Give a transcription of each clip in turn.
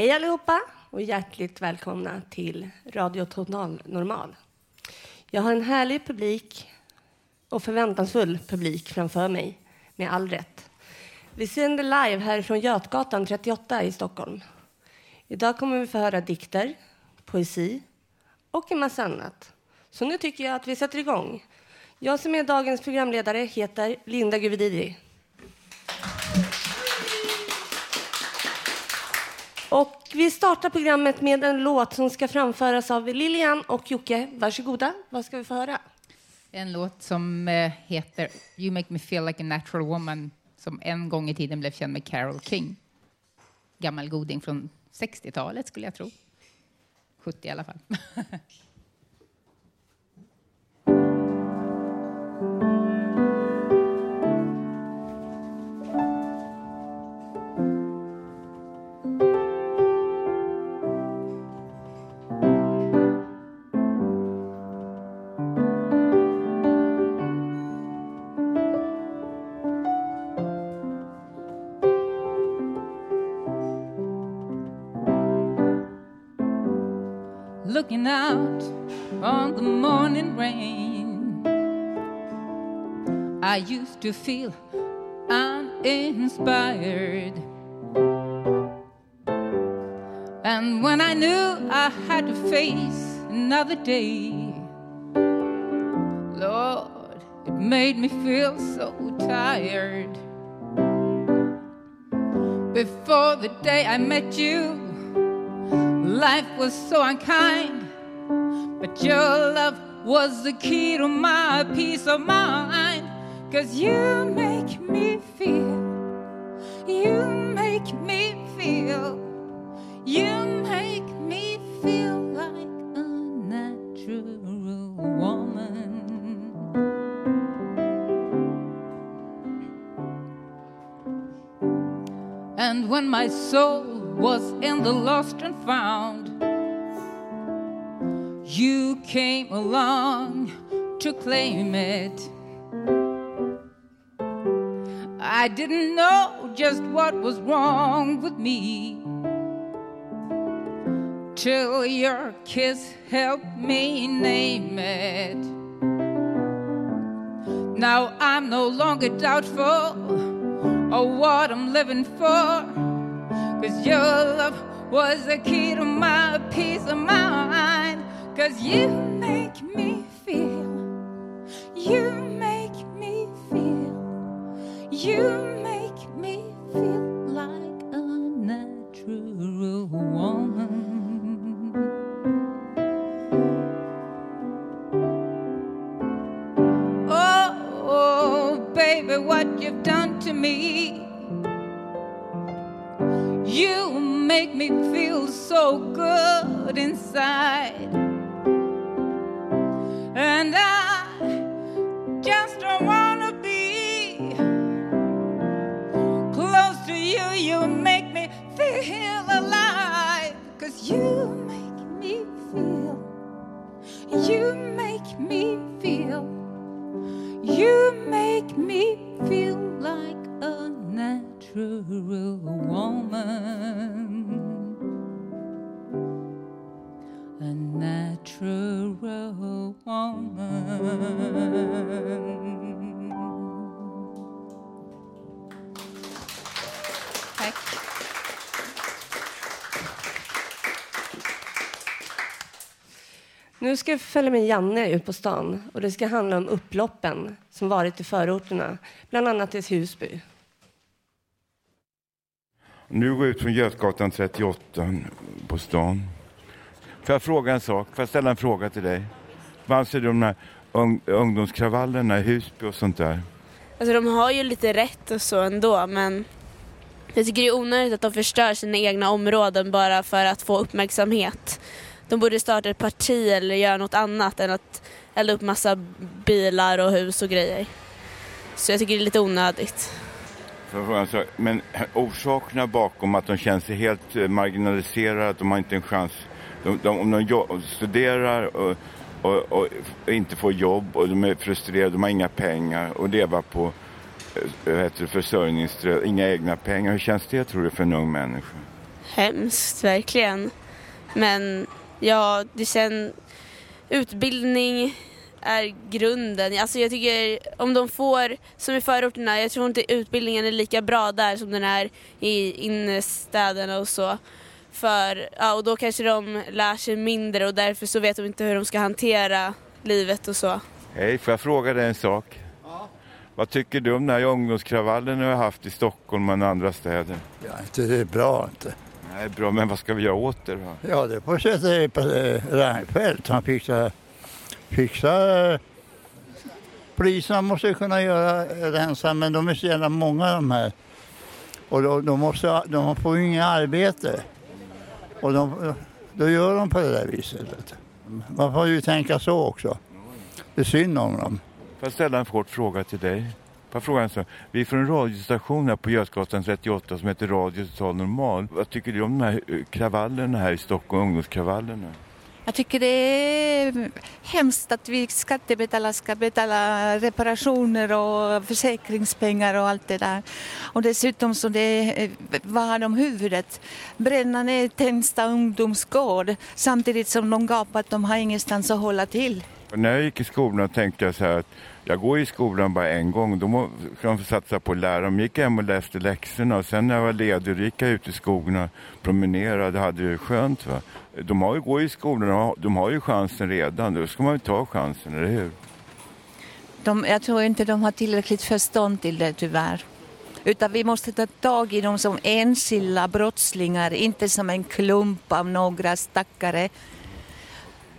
Hej allihopa och hjärtligt välkomna till Radio Total Normal. Jag har en härlig publik och förväntansfull publik framför mig, med all rätt. Vi sänder live härifrån Götgatan 38 i Stockholm. Idag kommer vi få höra dikter, poesi och en massa annat. Så nu tycker jag att vi sätter igång. Jag som är dagens programledare heter Linda Guvediri. Och vi startar programmet med en låt som ska framföras av Lilian och Jocke. Varsågoda, vad ska vi få höra? En låt som eh, heter You make me feel like a natural woman som en gång i tiden blev känd med Carole King. Gammal goding från 60-talet skulle jag tro. 70 i alla fall. Looking out on the morning rain, I used to feel uninspired. And when I knew I had to face another day, Lord, it made me feel so tired. Before the day I met you, life was so unkind, but your love was the key to my peace of mind. Cause you make me feel, you make me feel, you make me feel like a natural woman. And when my soul was in the lost and found, you came along to claim it. I didn't know just what was wrong with me till your kiss helped me name it. Now I'm no longer doubtful of what I'm living for. Cause your love was the key to my peace of mind. Cause you make me feel, you make me feel, you make me feel like a natural woman. Oh, baby, what you've done to me. You make me feel so good inside. And I just don't wanna be close to you. You make me feel alive. Cause you true woman, a natural woman. Tack. Nu ska jag följa med Janne ut på stan och det ska handla om upploppen som varit i förorterna, bland annat i Husby. Nu går jag ut från Götgatan 38 på stan. Får jag fråga en sak? Får jag ställa en fråga till dig? Vad anser du om de här ung ungdomskravallerna i Husby och sånt där? Alltså de har ju lite rätt och så ändå men jag tycker det är onödigt att de förstör sina egna områden bara för att få uppmärksamhet. De borde starta ett parti eller göra något annat än att elda upp massa bilar och hus och grejer. Så jag tycker det är lite onödigt. Men orsakerna bakom att de känner sig helt eh, marginaliserade, att de har inte en chans. De, de, om de studerar och, och, och inte får jobb och de är frustrerade, de har inga pengar och leva på eh, heter försörjningsstöd, inga egna pengar. Hur känns det tror du för en ung människa? Hemskt, verkligen. Men ja, det sen utbildning är grunden. Alltså jag tycker om de får, som i förorterna, jag tror inte utbildningen är lika bra där som den är i innerstäderna och så. För, ja, och då kanske de lär sig mindre och därför så vet de inte hur de ska hantera livet och så. Hej, får jag fråga dig en sak? Vad tycker du om den här ungdomskravallen vi har haft i Stockholm och andra städer? Ja, inte det är bra inte. Nej, bra, men vad ska vi göra åt det då? Ja, det får sätta det på Reinfeldt. Han fixar, fixa. Poliserna måste kunna göra rensa, men de är så jävla många de här. Och då, de, måste, de får ju inget arbete. Och de, då gör de på det där viset. Man får ju tänka så också. Det är synd om dem. Får jag ställa en kort fråga till dig? Får jag fråga en sak? Vi är från en radiostation här på Götgatan 38 som heter Radio Total Normal. Vad tycker du om de här eh, kravallerna här i Stockholm, ungdomskravallerna? Jag tycker det är hemskt att vi skattebetalare ska betala reparationer och försäkringspengar och allt det där. Och dessutom så det, eh, vad har de huvudet? Bränna ner Tensta ungdomsgård samtidigt som de gapar att de har ingenstans att hålla till. När jag gick i skolan tänkte jag så här att jag går i skolan bara en gång, då ska de få satsa på att lära. De gick hem och läste läxorna och sen när jag var ledig gick jag ut i skogen och promenerade, hade det skönt. Va? De har ju, går i har, de har ju chansen redan, då ska man ju ta chansen, eller hur? De, jag tror inte de har tillräckligt förstånd till det tyvärr. Utan vi måste ta tag i dem som enskilda brottslingar, inte som en klump av några stackare.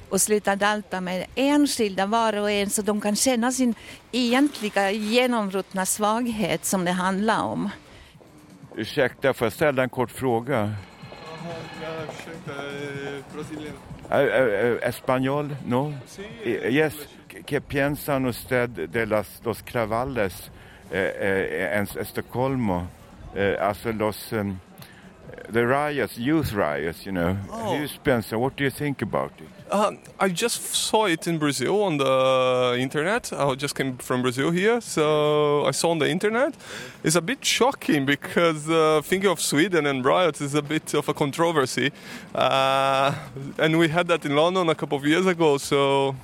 Och sluta dalta med enskilda var och en så de kan känna sin egentliga genomruttna svaghet som det handlar om. Ursäkta, får jag ställa en kort fråga? Eh, eh, eh, Español? No? Eh, Yes, que piensan usted de las, los cravales eh, eh, en Estocolmo? Eh, alltså los, um, the riots, youth riots, you know. Oh. You, Spencer, what do you think about it? Uh, I just saw it in Brazil on the internet. I just came from Brazil here, so I saw on the internet. It's a bit shocking because uh, thinking of Sweden and riots is a bit of a controversy, uh, and we had that in London a couple of years ago. So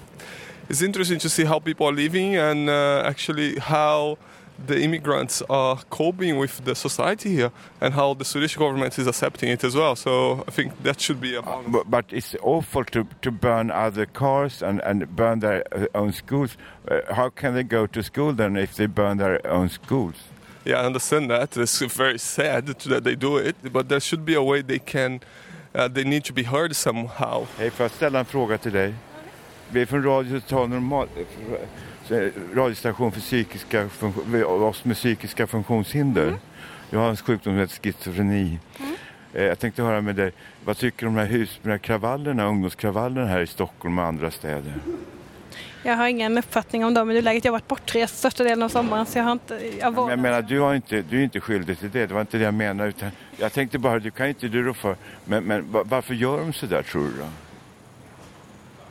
it's interesting to see how people are living and uh, actually how the immigrants are coping with the society here and how the Swedish government is accepting it as well. So I think that should be a bonus. But, but it's awful to, to burn other cars and, and burn their uh, own schools. Uh, how can they go to school then if they burn their own schools? Yeah, I understand that. It's very sad that they do it, but there should be a way they can. Uh, they need to be heard somehow. Hej, får jag ställa en fråga till dig? Vi är från Radio Normal, radiostation för psykiska, oss med psykiska funktionshinder. Jag har en sjukdom som heter schizofreni. Eh, Jag tänkte höra med dig, vad tycker du om de här, hus, de här kravallerna, ungdomskravallerna här i Stockholm och andra städer? Jag har ingen uppfattning om dem i nuläget. Jag har varit bortrest största delen av sommaren så jag har inte... Jag vågar. jag menar, du, har inte, du är inte skyldig till det, det var inte det jag menade. Utan jag tänkte bara, du kan inte du rå för, men, men va- varför gör de så där tror du då?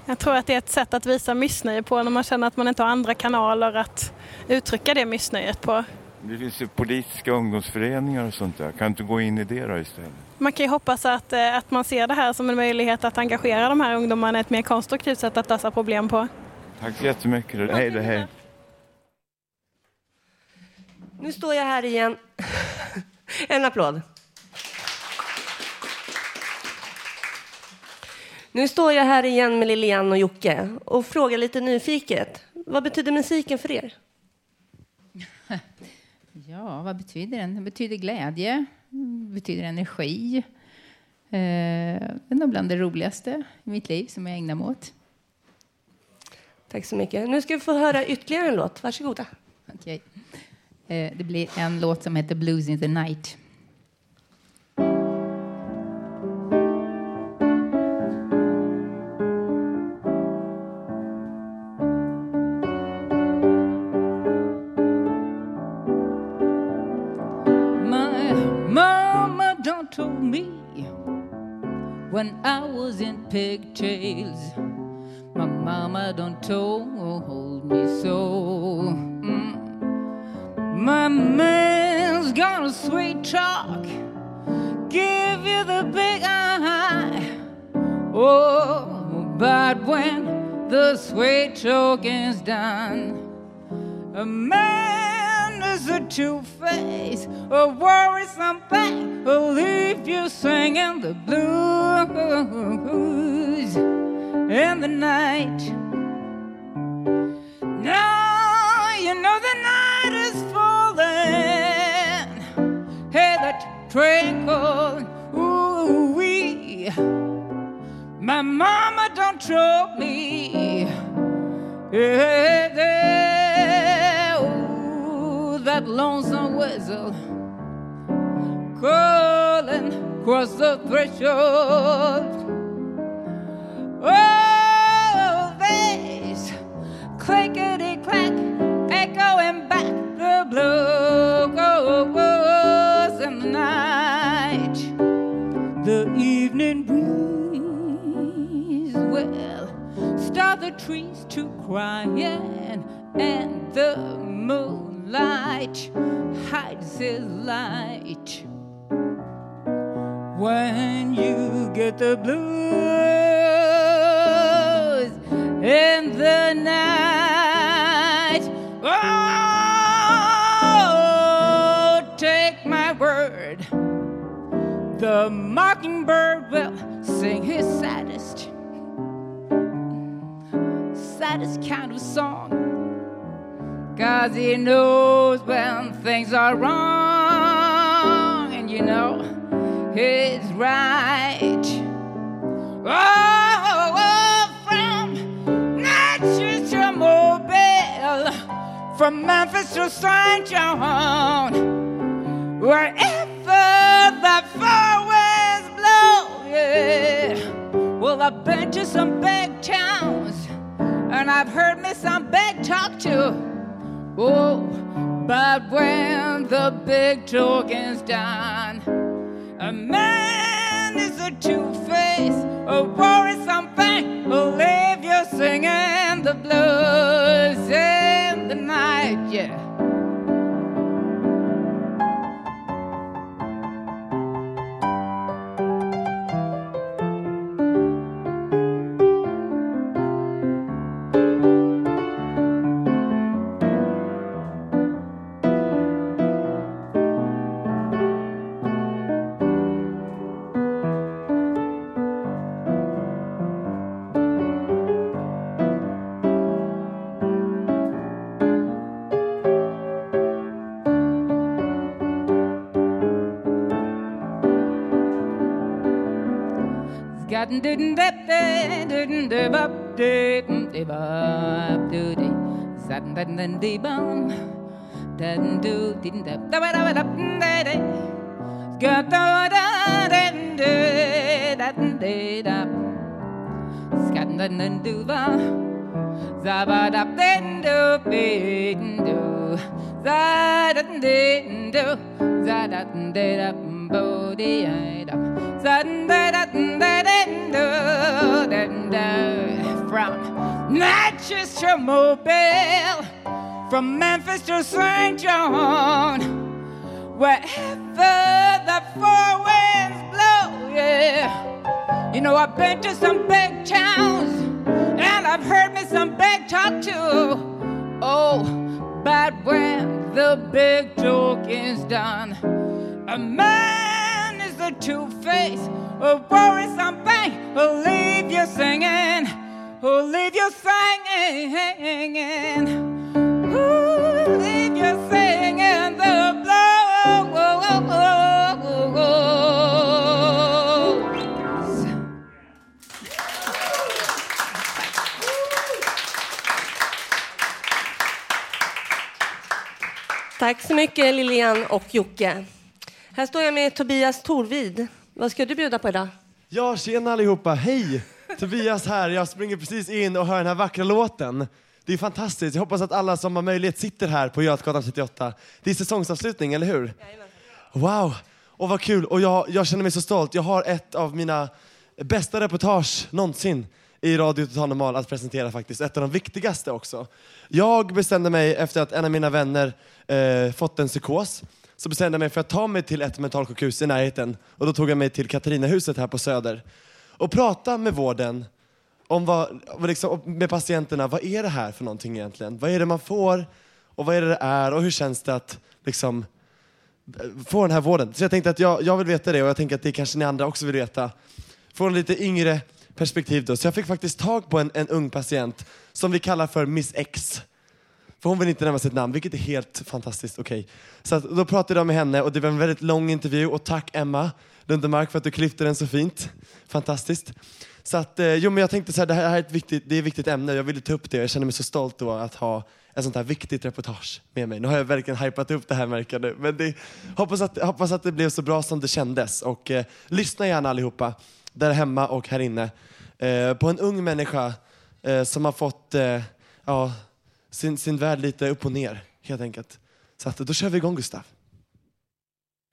Jag tror att det är ett sätt att visa missnöje på när man känner att man inte har andra kanaler att uttrycka det missnöjet på. Det finns ju politiska ungdomsföreningar och sånt där. Kan du inte gå in i det då istället? Man kan ju hoppas att, eh, att man ser det här som en möjlighet att engagera de här ungdomarna ett mer konstruktivt sätt att lösa problem på. Tack så jättemycket. Hej då, hej. Nu står jag här igen. en applåd. Nu står jag här igen med Lilian och Jocke och frågar lite nyfiket. Vad betyder musiken för er? Ja, vad betyder den? Den betyder glädje, betyder energi. Det är nog bland det roligaste i mitt liv som jag ägnar mig åt. Tack så mycket. Nu ska vi få höra ytterligare en låt. Varsågoda. Okej. Eh, det blir en låt som heter Blues in the night. Pigtails. My mama done told me so. Mm. My man's got a sweet talk, give you the big eye. Oh, but when the sweet talking's done, a man is a two-face, a worrisome thing, will leave you singing the blues in the night. Now you know the night is falling. Hey, that calling, ooh wee. My mama don't throw me. Yeah, ooh, that lonesome whistle calling across the threshold. Oh, there's clickety clack echoing back the blues in the night. The evening breeze will start the trees to crying, and the moonlight hides its light. When you get the blues in the night, oh, take my word, the mockingbird will sing his saddest, saddest kind of song. Cause he knows when things are wrong, and you know he's right. Oh, oh, from Natchez to Mobile, from Memphis to St. John, wherever the far winds blow, yeah. Well, I've been to some big towns, and I've heard me some big talk too. Oh, but when the big talking's done, a man is a two-face, a worrisome thing, will leave you singing the blues in the night, yeah. Sunday from Natchez to Mobile, from Memphis to St. John, wherever the four winds blow, yeah. You know, I've been to some big towns, and I've heard me some big talk too. Oh, but when the big talk is done, a man is a two-face, a worrisome thing, will leave you singing, will leave you singing, leave you singing the blues. Tack så mycket Lilian och Jocke. Här står jag med Tobias Torvid. Vad ska du bjuda på idag? Ja, tjena allihopa. Hej! Tobias här. Jag springer precis in och hör den här vackra låten. Det är fantastiskt. Jag hoppas att alla som har möjlighet sitter här på Götgatan 38. Det är säsongsavslutning, eller hur? Wow! Och vad kul. Och jag, jag känner mig så stolt. Jag har ett av mina bästa reportage någonsin i Radio Total Normal att presentera faktiskt. Ett av de viktigaste också. Jag bestämde mig efter att en av mina vänner eh, fått en psykos så bestämde jag mig för att ta mig till ett mentalsjukhus i närheten. Och då tog jag mig till Katarinahuset här på Söder. Och prata med vården om vad, liksom, med patienterna. Vad är det här för någonting egentligen? Vad är det man får? Och vad är det det är? Och hur känns det att liksom eh, få den här vården? Så jag tänkte att jag, jag vill veta det och jag tänker att det kanske ni andra också vill veta. Från lite yngre perspektiv då. Så jag fick faktiskt tag på en, en ung patient som vi kallar för Miss X. För hon vill inte nämna sitt namn, vilket är helt fantastiskt okej. Så att, då pratade jag med henne och det var en väldigt lång intervju och tack Emma Lundemark för att du klippte den så fint. Fantastiskt. Så att, eh, jo men jag tänkte så här, det här är ett viktigt, det är ett viktigt ämne, jag ville ta upp det och jag känner mig så stolt då att ha ett sånt här viktigt reportage med mig. Nu har jag verkligen hypat upp det här märker du. Men det, hoppas, att, hoppas att det blev så bra som det kändes och eh, lyssna gärna allihopa, där hemma och här inne, eh, på en ung människa eh, som har fått eh, ja, sin, sin värld lite upp och ner helt enkelt. Så att, då kör vi igång Gustav.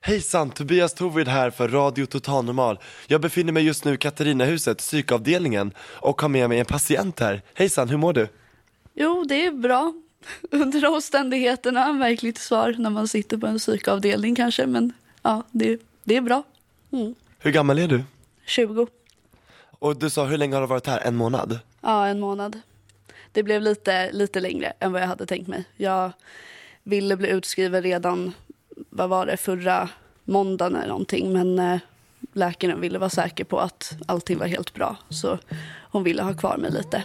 Hejsan, Tobias Tovid här för Radio Total Normal. Jag befinner mig just nu i Katarinahuset, psykavdelningen och har med mig en patient här. Hejsan, hur mår du? Jo, det är bra. Under omständigheterna, märkligt svar när man sitter på en psykavdelning kanske, men ja, det, det är bra. Mm. Hur gammal är du? 20, Och du sa, hur länge har du varit här? En månad? ja en månad. Det blev lite, lite längre än vad jag hade tänkt mig. Jag ville bli utskriven redan, vad var det, förra måndagen eller någonting, men eh, läkaren ville vara säker på att allting var helt bra, så hon ville ha kvar mig lite.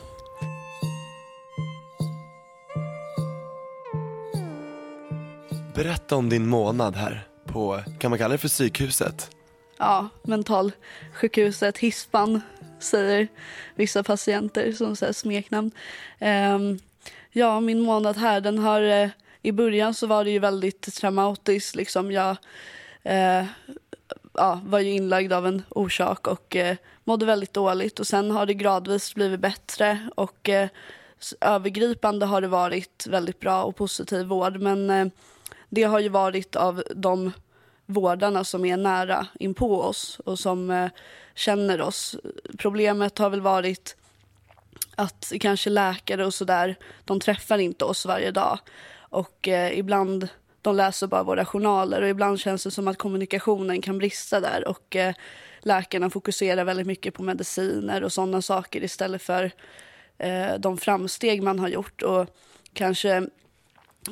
Berätta om din månad här på, kan man kalla det för psykhuset? ja, mentalsjukhuset, Hispan, säger vissa patienter som så smeknamn. Um, ja, min månad här, den har, Uh, i början så var det ju väldigt traumatiskt, liksom jag uh, ja, var ju inlagd av en orsak och eh, mådde väldigt dåligt och sen har det gradvis blivit bättre och eh, övergripande har det varit väldigt bra och positiv vård men eh, det har ju varit av de vårdarna som är nära in på oss och som eh, känner oss. Problemet har väl varit att kanske läkare och sådär, de träffar inte oss varje dag. Och eh, ibland, de läser bara våra journaler och ibland känns det som att kommunikationen kan brista där. Och eh, läkarna fokuserar väldigt mycket på mediciner och sådana saker istället för eh, de framsteg man har gjort. Och kanske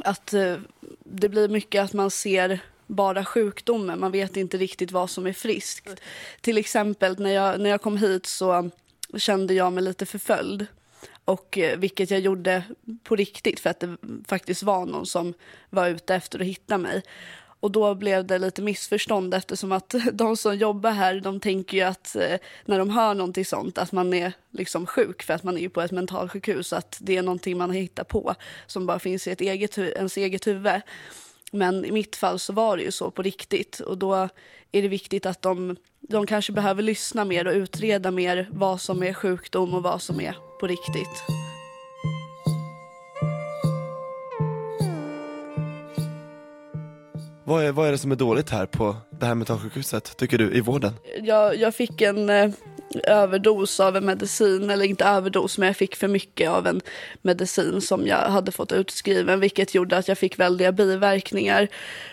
att eh, det blir mycket att man ser bara sjukdomen. Man vet inte riktigt vad som är friskt. Till exempel när jag, när jag kom hit så kände jag mig lite förföljd. Och eh, vilket jag gjorde på riktigt för att det faktiskt var någon som var ute efter att hitta mig. Och då blev det lite missförstånd eftersom att de som jobbar här de tänker ju att eh, när de hör någonting sånt att man är liksom sjuk för att man är på ett mentalsjukhus att det är någonting man har hittat på som bara finns i ett eget, ens eget huvud. Men i mitt fall så var det ju så på riktigt och då är det viktigt att de, de kanske behöver lyssna mer och utreda mer vad som är sjukdom och vad som är på riktigt. Vad är, vad är det som är dåligt här på det här mentalsjukhuset, tycker du, i vården? Jag, jag fick en eh, överdos av en medicin, eller inte överdos men jag fick för mycket av en medicin som jag hade fått utskriven vilket gjorde att jag fick väldiga biverkningar.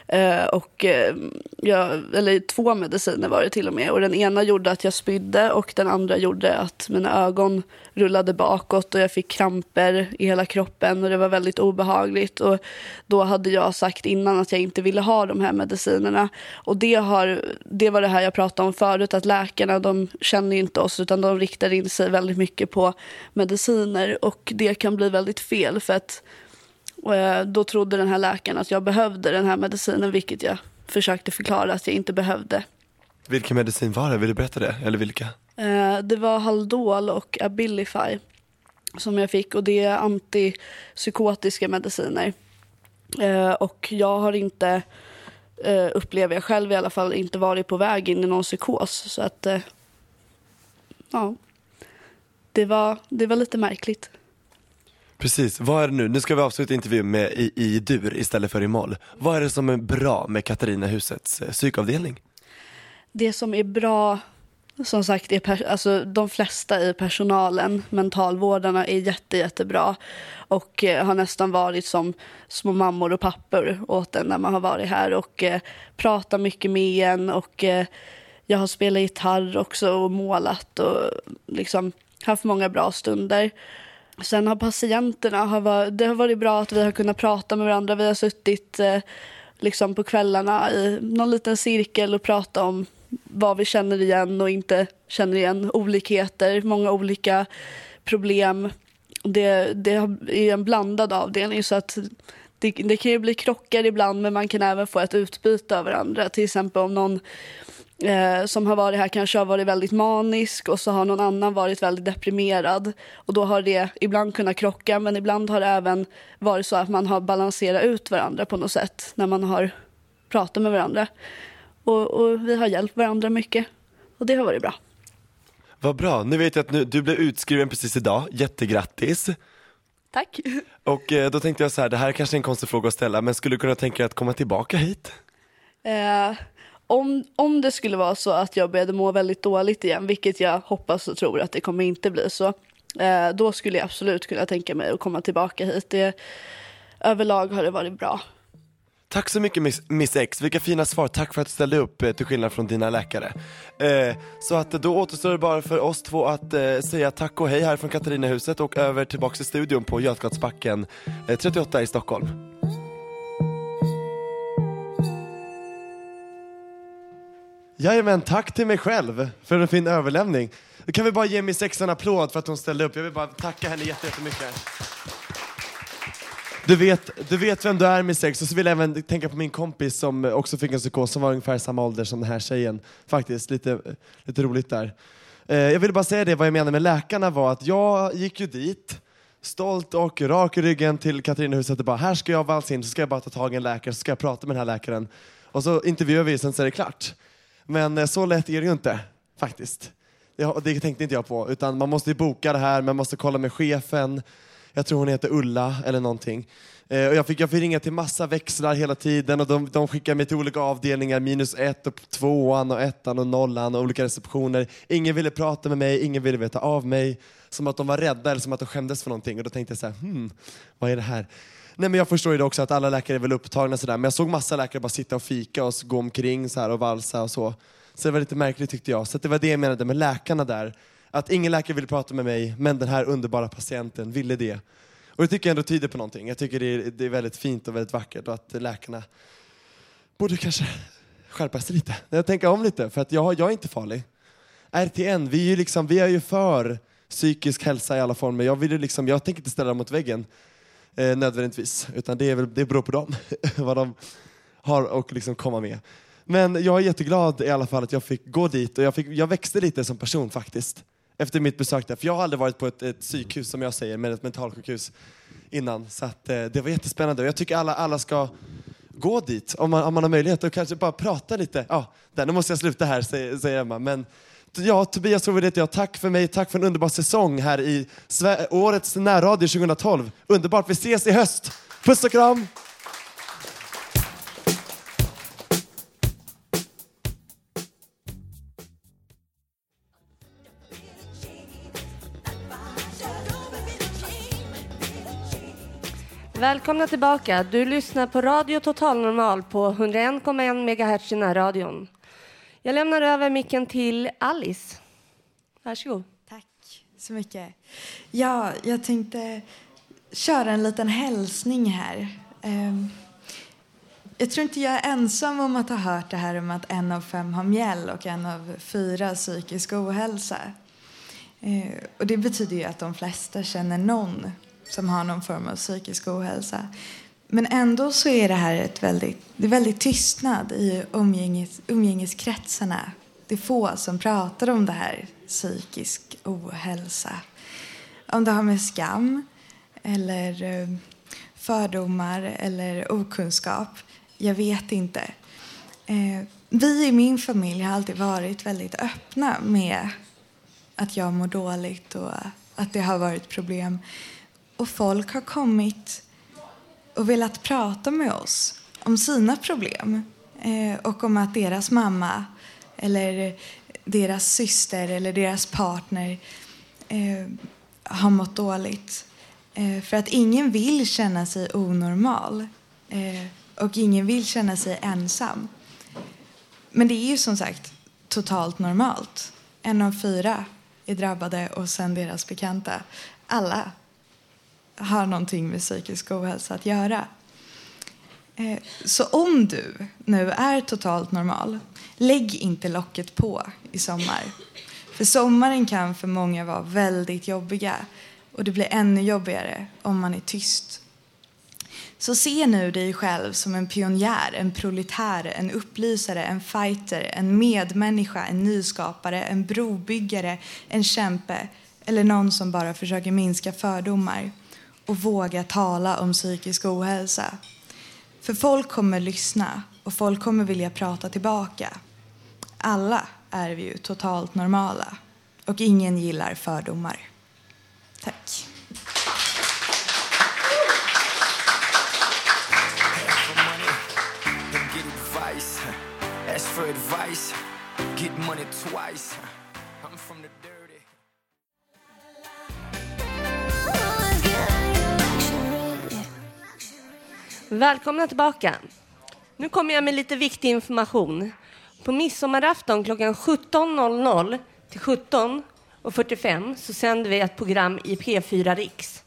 Eh, och, eh, jag, eller två mediciner var det till och med och den ena gjorde att jag spydde och den andra gjorde att mina ögon rullade bakåt och jag fick kramper i hela kroppen och det var väldigt obehagligt. Och då hade jag sagt innan att jag inte ville ha de här medicinerna. Och det, har, det var det här jag pratade om förut, att läkarna de känner inte inte oss utan de riktar in sig väldigt mycket på mediciner och det kan bli väldigt fel för att eh, då trodde den här läkaren att jag behövde den här medicinen vilket jag försökte förklara att jag inte behövde. Vilken medicin var det? Vill du berätta det? Eller vilka? Eh, Det var Haldol och Abilify som jag fick och det är antipsykotiska mediciner. Eh, Och jag har inte, upplever jag själv i alla fall, inte varit på väg in i någon psykos. Så att, ja, det var, det var lite märkligt. Precis, vad är det nu? Nu ska vi avsluta intervjun med i, i dur istället för i moll. Vad är det som är bra med Katarina husets eh, psykavdelning? Det som är bra, som sagt, är alltså, de flesta i personalen, mentalvårdarna, är jätte, jättebra. Och eh, har nästan varit som små mammor och pappor åt en när man har varit här. Och eh, pratar mycket med en. Och eh, jag har spelat gitarr också och målat och liksom haft många bra stunder. Sen har patienterna, har varit, det har varit bra att vi har kunnat prata med varandra. Vi har suttit eh, liksom på kvällarna i någon liten cirkel och pratat om vad vi känner igen och inte känner igen. Olikheter, många olika problem. Det, det är en blandad avdelning så att det, det kan ju bli krockar ibland men man kan även få ett utbyte av varandra. Till exempel om någon eh, som har varit här kanske har varit väldigt manisk och så har någon annan varit väldigt deprimerad. Och då har det ibland kunnat krocka men ibland har det även varit så att man har balanserat ut varandra på något sätt när man har pratat med varandra. Och, och vi har hjälpt varandra mycket och det har varit bra. Vad bra, nu vet jag att nu, du blev utskriven precis idag, jättegrattis. Tack. Och eh, då tänkte jag så här, det här är kanske är en konstig fråga att ställa, men skulle du kunna tänka dig att komma tillbaka hit? Eh, om, om det skulle vara så att jag började må väldigt dåligt igen, vilket jag hoppas och tror att det kommer inte bli så, eh, då skulle jag absolut kunna tänka mig att komma tillbaka hit. Det, överlag har det varit bra. Tack så mycket Miss, Miss X, vilka fina svar, tack för att du ställde upp eh, till skillnad från dina läkare. Eh, så att då återstår det bara för oss två att eh, säga tack och hej här från Katarinahuset och över tillbaks till studion på Götgatsbacken eh, 38 i Stockholm. Jajamän, tack till mig själv för en fin överlämning. Då kan vi bara ge Miss X en applåd för att hon ställde upp. Jag vill bara tacka henne jättemycket. Du vet, du vet vem du är Miss X, och så vill jag även tänka på min kompis som också fick en psykos som var ungefär samma ålder som den här tjejen. Faktiskt, lite, lite roligt där. Eh, jag ville bara säga det, vad jag menade med läkarna var att jag gick ju dit, stolt och rak i ryggen till Katarinahuset och bara här ska jag valsa in, så ska jag bara ta tag i en läkare, så ska jag prata med den här läkaren. Och så intervjuar vi, sen så är det klart. Men eh, så lätt är det ju inte, faktiskt. Det, tänkte inte jag på, utan man måste ju boka det här, man måste kolla med chefen, jag tror hon heter Ulla eller någonting. Eh, och jag, fick, jag fick ringa till massa växlar hela tiden och de, de skickade mig till olika avdelningar, minus ett och tvåan och ettan och nollan och olika receptioner. Ingen ville prata med mig, ingen ville veta av mig. Som att de var rädda eller som att de skämdes för någonting. Och då tänkte jag så här, hmm, vad är det här? Nej men jag förstår ju det också att alla läkare är väl upptagna sådär, men jag såg massa läkare bara sitta och fika och gå omkring så här och valsa och så. Så det var lite märkligt tyckte jag. Så det var det jag menade med läkarna där. Att ingen läkare ville prata med mig, men den här underbara patienten ville det. Och det tycker jag ändå tyder på någonting. Jag tycker det är, det är väldigt fint och väldigt vackert och att läkarna borde kanske skärpa sig lite. Jag tänker om lite, för att jag, jag är inte farlig. RTN, vi är ju, liksom, vi är ju för psykisk hälsa i alla former. Jag, vill ju liksom, jag tänker inte ställa dem mot väggen eh, nödvändigtvis, utan det, är väl, det beror på dem, vad de har att liksom komma med. Men jag är jätteglad i alla fall att jag fick gå dit och jag, fick, jag växte lite som person faktiskt. Efter mitt besök där, för jag har aldrig varit på ett, ett psykhus som jag säger, men ett mentalsjukhus innan. Så att, eh, det var jättespännande och jag tycker alla, alla ska gå dit om man, om man har möjlighet och kanske bara prata lite. Ja, där, nu måste jag sluta här, säger, säger Emma. Men ja, Tobias Trovid heter jag. Tack för mig, tack för en underbar säsong här i Sve årets närradio 2012. Underbart, vi ses i höst. Puss och kram! Välkomna tillbaka. Du lyssnar på Radio Total Normal på 101,1 MHz i närradion. Jag lämnar över micken till Alice. Varsågod. Tack så mycket. Ja, jag tänkte köra en liten hälsning här. Ehm, jag tror inte jag är ensam om att ha hört det här om att en av fem har mjäll och en av fyra psykisk ohälsa. Eh, och det betyder ju att de flesta känner någon som har någon form av psykisk ohälsa. Men ändå så är det här ett väldigt, det är väldigt tystnad i umgänges, umgängeskretsarna. Det är få som pratar om det här, psykisk ohälsa. Om det har med skam eller eh, fördomar eller okunskap. Jag vet inte. Eh, vi i min familj har alltid varit väldigt öppna med att jag mår dåligt och att det har varit problem. Och folk har kommit och velat prata med oss om sina problem eh, och om att deras mamma eller deras syster eller deras partner eh, har mått dåligt. Eh, för att ingen vill känna sig onormal och ingen vill känna sig ensam. Men det är ju som sagt totalt normalt. En av fyra är drabbade och sen deras bekanta. Alla har någonting med psykisk ohälsa att göra. Eh, så om du nu är totalt normal, lägg inte locket på i sommar. För sommaren kan för många vara väldigt jobbiga och det blir ännu jobbigare om man är tyst. Så se nu dig själv som en pionjär, en proletär, en upplysare, en fighter, en medmänniska, en nyskapare, en brobyggare, en kämpe eller någon som bara försöker minska fördomar och våga tala om psykisk ohälsa. För folk kommer lyssna och folk kommer vilja prata tillbaka. Alla är vi ju totalt normala och ingen gillar fördomar. Tack. Ask for advice. Get money twice. Välkomna tillbaka. Nu kommer jag med lite viktig information. På midsommarafton klockan 17.00 till 17.45 så sänder vi ett program i P4 Riks.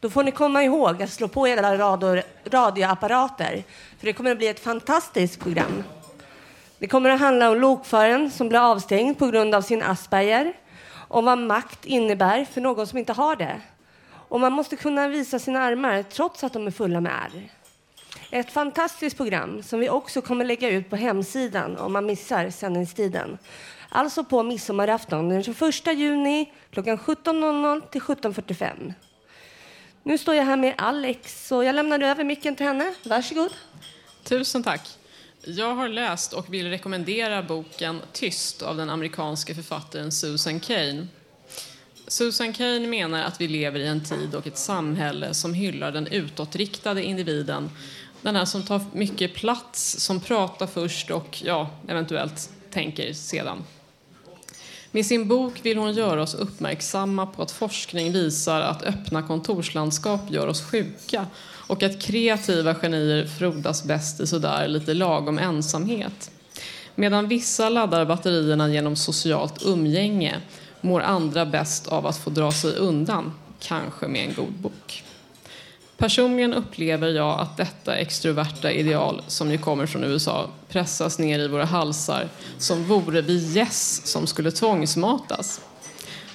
Då får ni komma ihåg att slå på era radio, radioapparater för det kommer att bli ett fantastiskt program. Det kommer att handla om lokföraren som blir avstängd på grund av sin Asperger, om vad makt innebär för någon som inte har det. Och man måste kunna visa sina armar trots att de är fulla med ärr. Ett fantastiskt program som vi också kommer lägga ut på hemsidan om man missar sändningstiden. Alltså på midsommarafton den 21 juni klockan 17.00 till 17.45. Nu står jag här med Alex och jag lämnar över micken till henne. Varsågod. Tusen tack. Jag har läst och vill rekommendera boken Tyst av den amerikanske författaren Susan Cain. Susan Cain menar att vi lever i en tid och ett samhälle som hyllar den utåtriktade individen. Den här som tar mycket plats, som pratar först och ja, eventuellt tänker sedan. Med sin bok vill hon göra oss uppmärksamma på att forskning visar att öppna kontorslandskap gör oss sjuka och att kreativa genier frodas bäst i sådär lite lagom ensamhet. Medan vissa laddar batterierna genom socialt umgänge mår andra bäst av att få dra sig undan, kanske med en god bok. Personligen upplever jag att detta extroverta ideal, som ju kommer från USA, pressas ner i våra halsar som vore vi gäss som skulle tvångsmatas.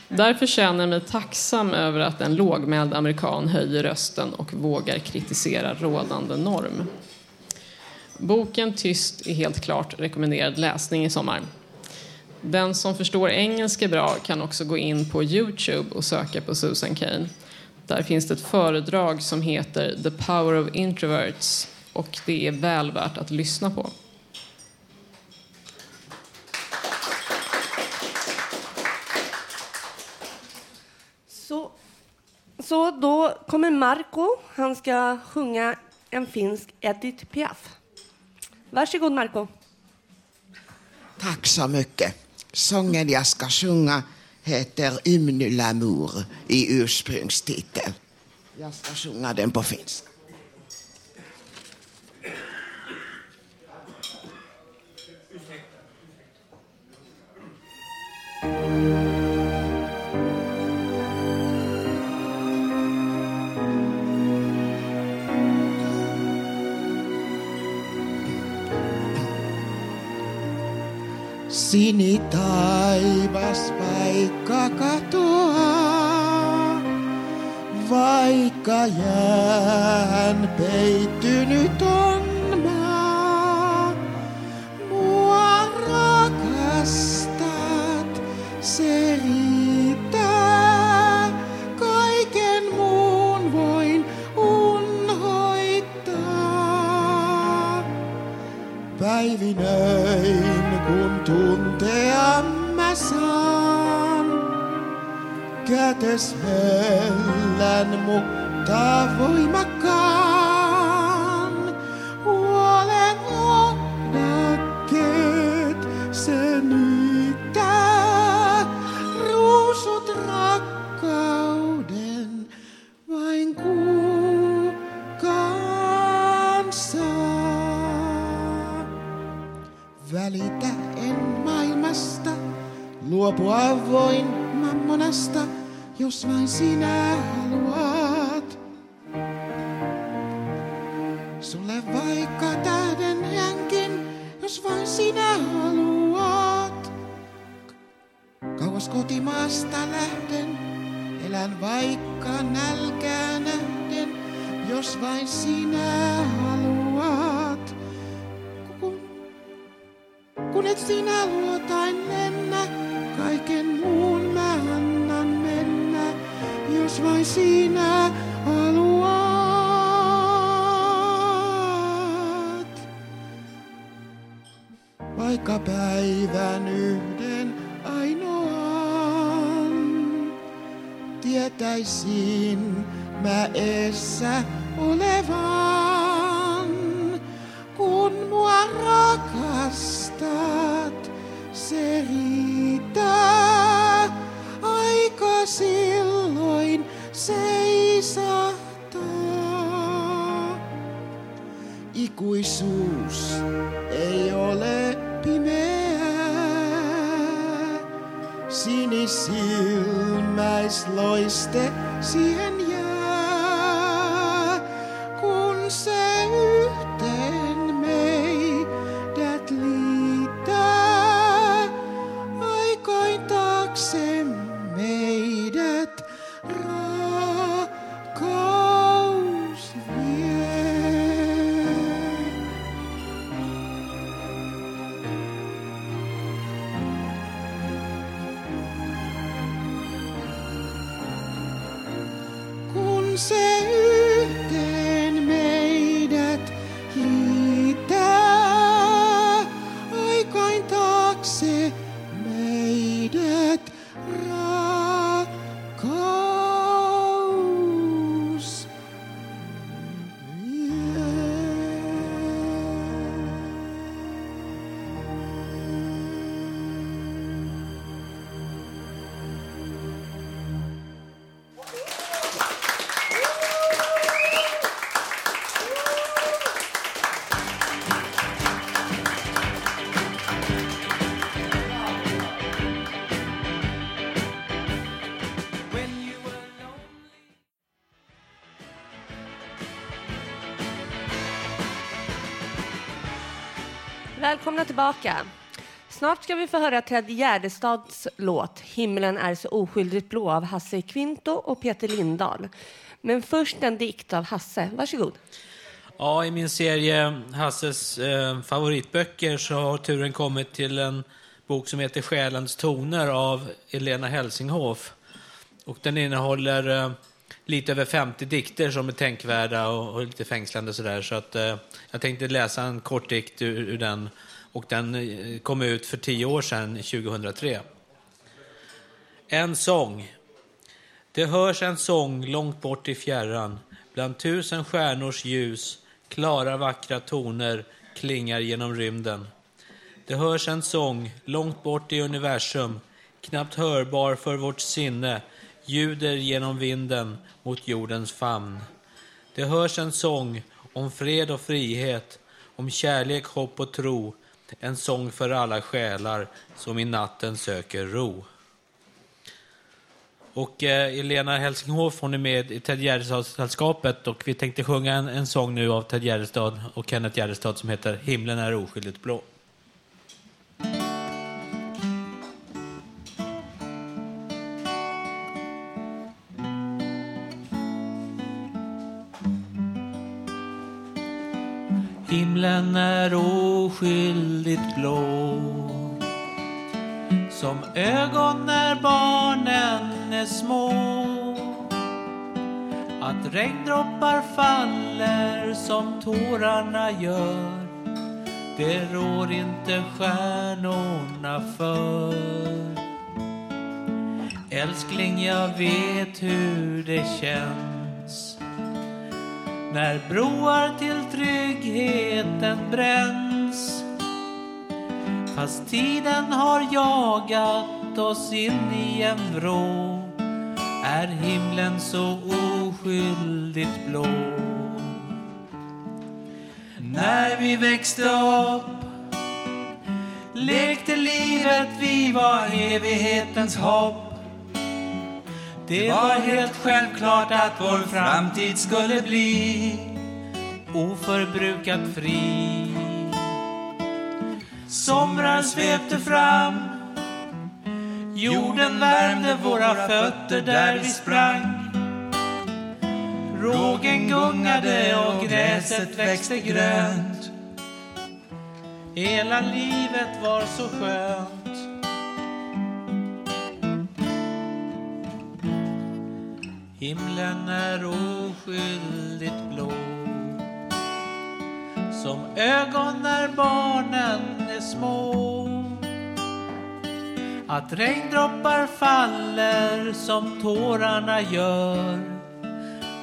Därför känner jag mig tacksam över att en lågmäld amerikan höjer rösten och vågar kritisera rådande norm. Boken Tyst är helt klart rekommenderad läsning i sommar. Den som förstår engelska bra kan också gå in på Youtube och söka på Susan Kane. Där finns det ett föredrag som heter The Power of Introverts och det är väl värt att lyssna på. Så, så då kommer Marco. Han ska sjunga en finsk Edith Piaf. Varsågod Marco. Tack så mycket. Sången jag ska sjunga heter Hymne l'amour i ursprungstiteln. Jag ska sjunga den på finska. Sini taivas paikka katoaa, vaikka jään peittynyt on maa. Mua rakastat, se riittää. Kaiken muun voin. Päivinöin kun tuntea mä saan, kätes hellän mutta voimakkaan. Huolen ohdakkeet se niittää, ruusut rakkauden vain kukaan saa. Välitä en maailmasta, luopua voin mammonasta, jos vain sinä haluat. Sulle vaikka tähden hänkin, jos vain sinä haluat. Kauas kotimaasta lähden, elän vaikka nälkää nähden, jos vain sinä haluat. Kun, kun et sinä luotain lennä, kaiken muun mä mennä, jos vain sinä haluat. Vaikka päivän yhden ainoan, tietäisin mä eessä olevan, kun mua rakastat, se riittää. Ikuisuus ei ole pimeää. Sinisilmäisloiste siihen Välkomna tillbaka. Snart ska vi få höra Ted Gärdestads låt Himlen är så oskyldigt blå av Hasse Kvinto och Peter Lindahl. Men först en dikt av Hasse. Varsågod. Ja, i min serie Hasses eh, favoritböcker så har turen kommit till en bok som heter Själens toner av Elena Helsinghoff. Och den innehåller eh, lite över 50 dikter som är tänkvärda och, och lite fängslande sådär. Så att eh, jag tänkte läsa en kort dikt ur, ur den. Och den eh, kom ut för tio år sedan, 2003. En sång. Det hörs en sång långt bort i fjärran. Bland tusen stjärnors ljus, klara vackra toner klingar genom rymden. Det hörs en sång långt bort i universum, knappt hörbar för vårt sinne, ljuder genom vinden mot jordens famn. Det hörs en sång om fred och frihet, om kärlek, hopp och tro, en sång för alla själar som i natten söker ro. Och eh, Elena Helsinghoff hon är med i Ted Gärdestad-sällskapet och vi tänkte sjunga en, en sång nu av Ted Gärdestad och Kenneth Gärdestad som heter Himlen är oskyldigt blå. Himlen är oskyldigt blå. Som ögon när barnen är små. Att regndroppar faller som tårarna gör. Det rår inte stjärnorna för. Älskling, jag vet hur det känns när broar till tryggheten bränns. Fast tiden har jagat oss in i en vrå. Är himlen så oskyldigt blå? När vi växte upp lekte livet, vi var evighetens hopp det var helt självklart att vår framtid skulle bli oförbrukat fri. Somrar svepte fram, jorden värmde våra fötter där vi sprang. Rågen gungade och gräset växte grönt. Hela livet var så skönt. Himlen är oskyldigt blå. Som ögon när barnen är små. Att regndroppar faller som tårarna gör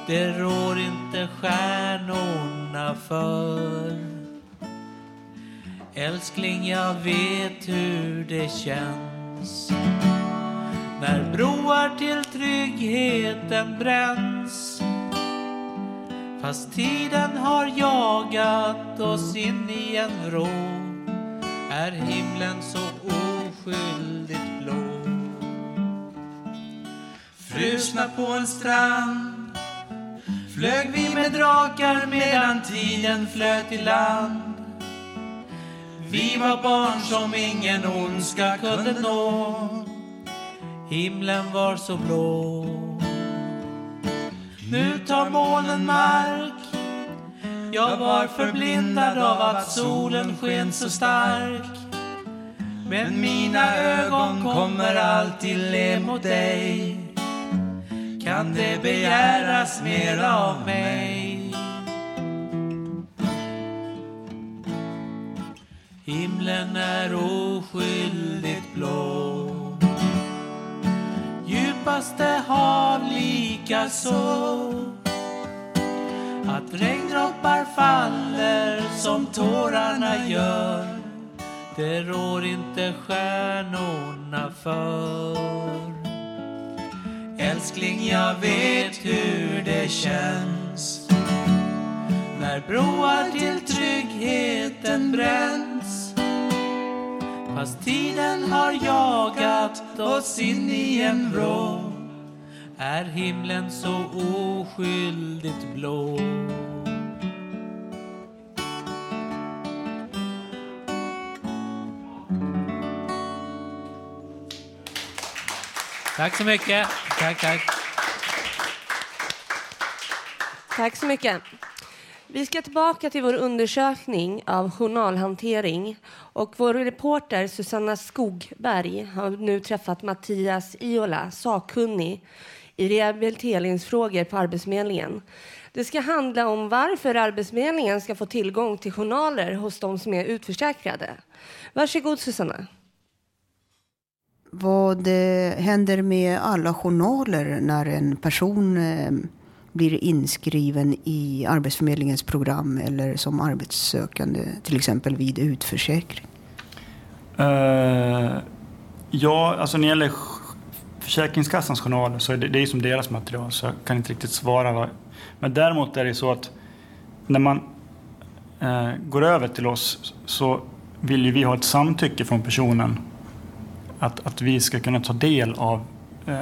Det rår inte stjärnorna för. Älskling, jag vet hur det känns när broar till tryggheten bränns. Fast tiden har jagat oss in i en vrå är himlen så oskyldigt blå? Frusna på en strand. Flög vi med drakar medan tiden flöt i land. Vi var barn som ingen ondska kunde nå. Himlen var så blå. Nu tar molnen mark. Jag var förblindad av att solen sken så stark. Men mina ögon kommer alltid le mot dig. Kan det begäras mera av mig? Himlen är oskyldigt blå djupaste hav lika så Att regndroppar faller som tårarna gör Det rår inte stjärnorna för. Älskling, jag vet hur det känns. När broar till tryggheten bränns Fast tiden har jagat oss in i en vrå är himlen så oskyldigt blå Tack så mycket. Tack, tack. Tack så mycket. Vi ska tillbaka till vår undersökning av journalhantering. Och vår reporter Susanna Skogberg har nu träffat Mattias Iola, sakkunnig i rehabiliteringsfrågor på Arbetsförmedlingen. Det ska handla om varför Arbetsförmedlingen ska få tillgång till journaler hos de som är utförsäkrade. Varsågod Susanna. Vad eh, händer med alla journaler när en person eh, blir inskriven i Arbetsförmedlingens program eller som arbetssökande, till exempel vid utförsäkring? Uh, ja, alltså när det gäller Försäkringskassans journaler så är det, det är som deras material så jag kan inte riktigt svara. Vad. Men däremot är det så att när man uh, går över till oss så vill ju vi ha ett samtycke från personen att, att vi ska kunna ta del av uh,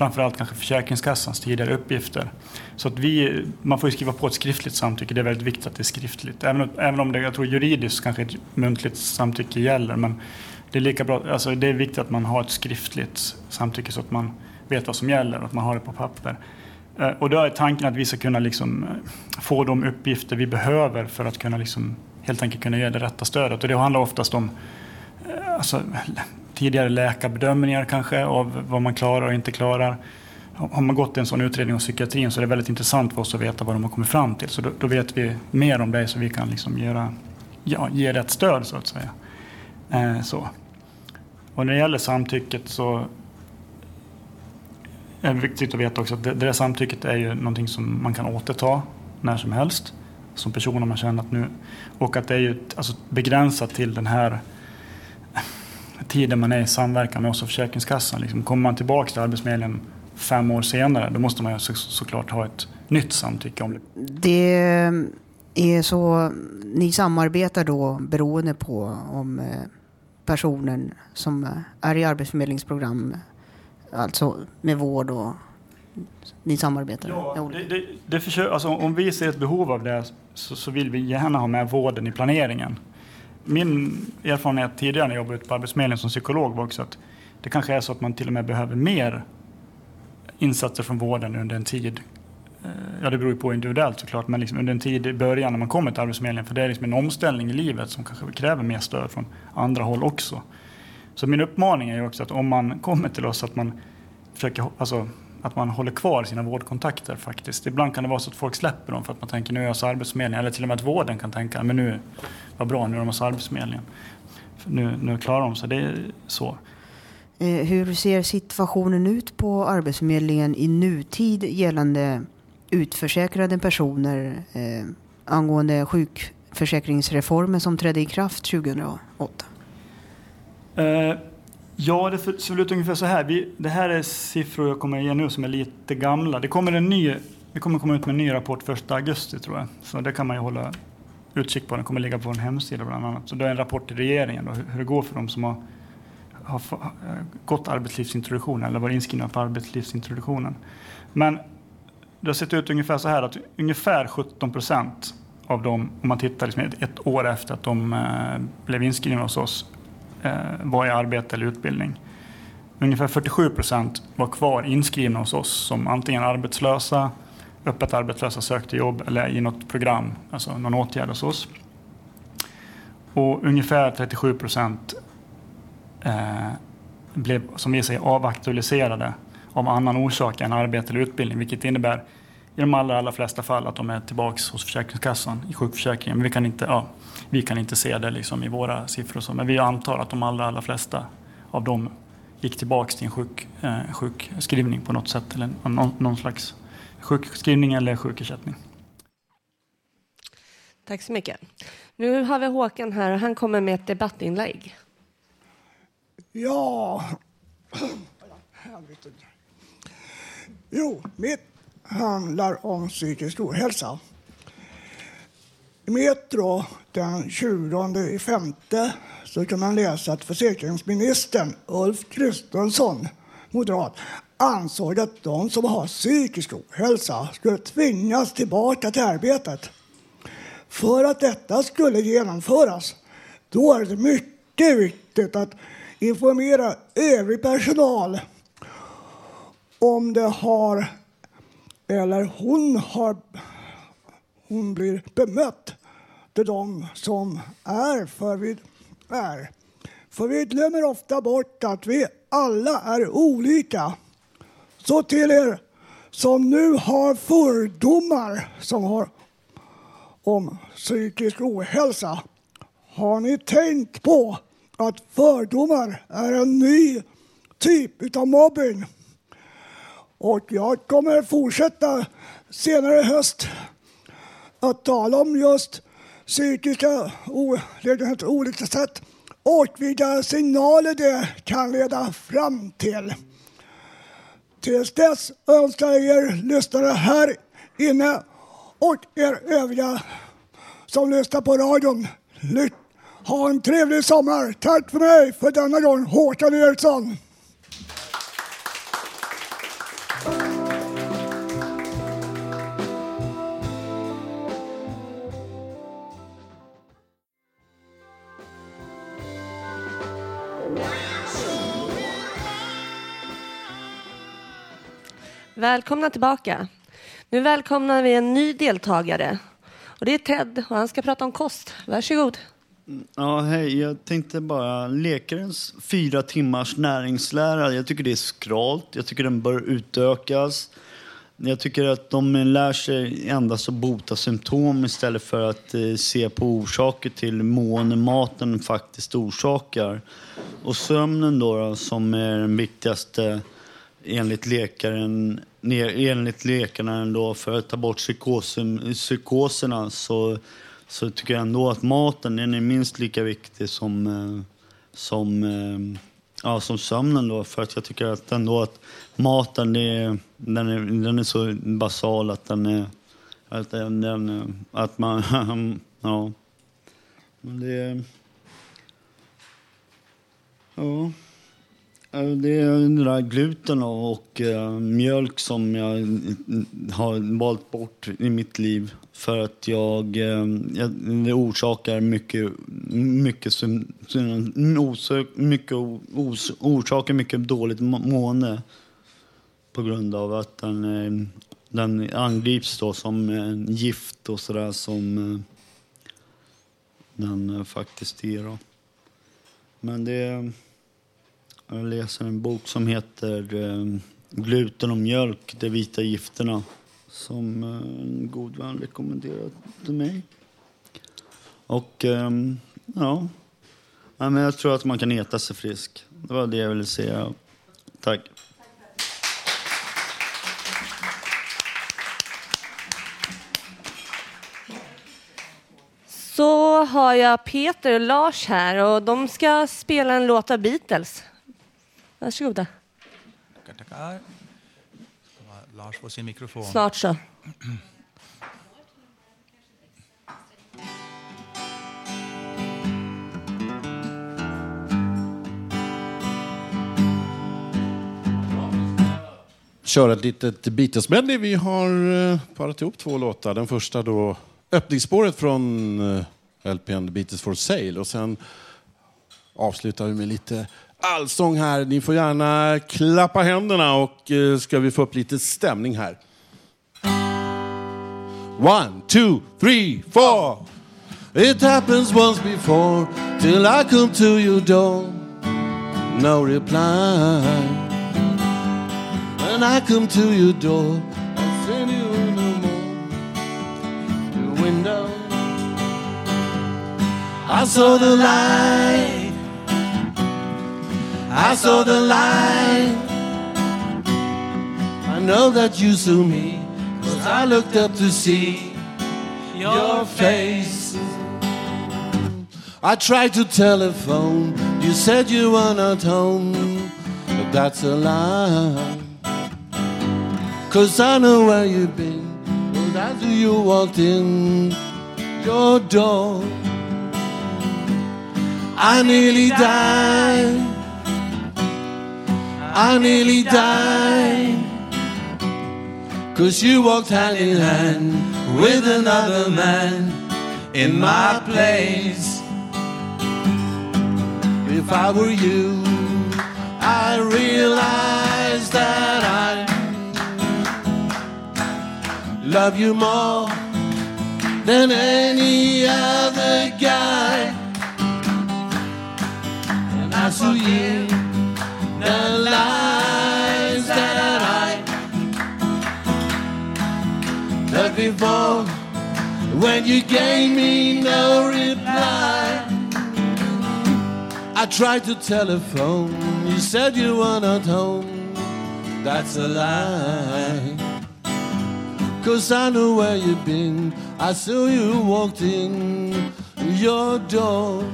framförallt kanske Försäkringskassans tidigare uppgifter. Så att vi, man får ju skriva på ett skriftligt samtycke, det är väldigt viktigt att det är skriftligt. Även, även om det, jag tror juridiskt kanske ett muntligt samtycke gäller, men det är lika bra, alltså det är viktigt att man har ett skriftligt samtycke så att man vet vad som gäller och att man har det på papper. Eh, och då är tanken att vi ska kunna liksom eh, få de uppgifter vi behöver för att kunna liksom helt enkelt kunna ge det rätta stödet. Och det handlar oftast om eh, alltså, tidigare läkarbedömningar kanske av vad man klarar och inte klarar. Har man gått en sån utredning om psykiatrin så är det väldigt intressant för oss att veta vad de har kommit fram till. Så då, då vet vi mer om det så vi kan liksom göra, ja, ge rätt stöd så att säga. Eh, så. Och när det gäller samtycket så är det viktigt att veta också att det, det där samtycket är ju någonting som man kan återta när som helst som person om man känner att nu och att det är ju alltså, begränsat till den här tiden man är i samverkan med oss och Försäkringskassan. Liksom, kommer man tillbaka till Arbetsförmedlingen fem år senare då måste man ju så, såklart ha ett nytt samtycke om det. Det är så, ni samarbetar då beroende på om eh, personen som är i arbetsförmedlingsprogram, alltså med vård och ni samarbetar? Ja, det, det, det försöker, alltså, om vi ser ett behov av det så, så vill vi gärna ha med vården i planeringen. Min erfarenhet tidigare när jag jobbade ute på Arbetsförmedlingen som psykolog var också att det kanske är så att man till och med behöver mer insatser från vården under en tid. Eh, ja, det beror ju på individuellt såklart, men liksom under en tid i början när man kommer till Arbetsförmedlingen, för det är liksom en omställning i livet som kanske kräver mer stöd från andra håll också. Så min uppmaning är ju också att om man kommer till oss att man försöker, alltså, att man håller kvar sina vårdkontakter faktiskt. Ibland kan det vara så att folk släpper dem för att man tänker nu är jag hos Arbetsförmedlingen, eller till och med att vården kan tänka men nu, vad bra, nu är de hos Arbetsförmedlingen. För Nu, nu klarar de sig, det är så. Eh, Hur ser situationen ut på Arbetsförmedlingen i nutid gällande utförsäkrade personer eh, angående sjukförsäkringsreformen som trädde i kraft 2008? Eh, ja, det ser ut ungefär så här. Vi, det här är siffror jag kommer ge nu som är lite gamla. Det kommer en ny, vi kommer komma ut med en ny rapport 1 augusti tror jag. Så det kan man ju hålla utkik på. Den kommer ligga på vår hemsida bland annat. Så det är en rapport till regeringen då, hur, det går för dem som har, har eh, gått arbetslivsintroduktionen eller varit inskrivna på arbetslivsintroduktionen. Men det har sett ut ungefär så här att ungefär 17 procent av dem, om man tittar liksom ett, ett år efter att de eh, blev inskrivna hos oss, Eh, var i arbete eller utbildning. Ungefär 47 procent var kvar inskrivna hos oss som antingen arbetslösa, öppet arbetslösa, sökte jobb eller i något program, alltså någon åtgärd hos oss. Och ungefär 37 procent eh, blev, som vi säger, avaktualiserade av annan orsak än arbete eller utbildning, vilket innebär i de allra, allra flesta fall att de är tillbaka hos Försäkringskassan i sjukförsäkringen. Men vi kan inte, ja, vi kan inte se det liksom i våra siffror, så, men vi antar att de allra, allra flesta av dem gick tillbaka till en sjuk, eh, sjukskrivning på något sätt, eller någon, någon slags sjukskrivning eller sjukersättning. Tack så mycket. Nu har vi Håkan här och han kommer med ett debattinlägg. Ja. Jo, mitt handlar om psykisk ohälsa. I Metro den 20 i femte så kan man läsa att försäkringsministern Ulf Kristersson, moderat, ansåg att de som har psykisk ohälsa skulle tvingas tillbaka till arbetet. För att detta skulle genomföras, då är det mycket viktigt att informera övrig personal om det har eller hon har hon blir bemött till dem som är för vi är. För vi glömmer ofta bort att vi alla är olika. Så till er som nu har fördomar som har om psykisk ohälsa. Har ni tänkt på att fördomar är en ny typ av mobbing? Och jag kommer fortsätta senare i höst att tala om just psykiska olägenheter på olika sätt och vilka signaler det kan leda fram till. Tills dess önskar jag er lyssnare här inne och er övriga som lyssnar på radion ha en trevlig sommar. Tack för mig för denna gång, Håkan Eriksson. Välkomna tillbaka. Nu välkomnar vi en ny deltagare. Och det är Ted och han ska prata om kost. Varsågod. Ja, hej. Jag tänkte bara läkarens fyra timmars näringslära. Jag tycker det är skralt. Jag tycker den bör utökas. Jag tycker att de lär sig endast att bota symptom istället för att eh, se på orsaker till mående maten faktiskt orsakar. Och sömnen då, då som är den viktigaste enligt läkaren enligt läkarna ändå för att ta bort psykosen, psykoserna så, så tycker jag ändå att maten den är minst lika viktig som, eh, som, eh, ja, som sömnen. Då, för att jag tycker att ändå att maten det är, den, är, den är så basal att den är... Att, den, den, att man... ja. Men det... Ja. Eh, det är den där gluten och eh, mjölk som jag eh, har valt bort i mitt liv. För att jag, jag det orsakar mycket, mycket, mycket, orsakar mycket dåligt mående. På grund av att den, den angrips då som gift och sådär som den faktiskt är. Då. Men det jag läser en bok som heter eh, Gluten och mjölk, de vita gifterna som eh, en god vän rekommenderade till mig. Och ehm, ja, ja men jag tror att man kan äta sig frisk. Det var det jag ville säga. Tack. Så har jag Peter och Lars här och de ska spela en låt av Beatles. Varsågoda. Tackar, tackar. Lars får sin mikrofon. Snart så. köra ett litet Beatles-medley. Vi har eh, parat ihop två låtar. Den första då öppningsspåret från eh, LPn Beatles for Sale och sen avslutar vi med lite allsång här. Ni får gärna klappa händerna och eh, ska vi få upp lite stämning här. One, two, three, four. It happens once before till I come to your door. No reply. And I come to your door, I send you no more. The window. I saw the light. I saw the light. I know that you saw me, cause I looked up to see your face. I tried to telephone, you said you were not home, but that's a lie. Cause I know where you've been, that's who you walked in your door. I nearly died. I nearly died. Cause you walked hand in hand with another man in my place. If I were you, I'd realize that I love you more than any other guy. And I saw you the lies that I loved before when you gave me no reply. I tried to telephone, you said you were not home. That's a lie. Cause I know where you've been. I saw you walked in your door.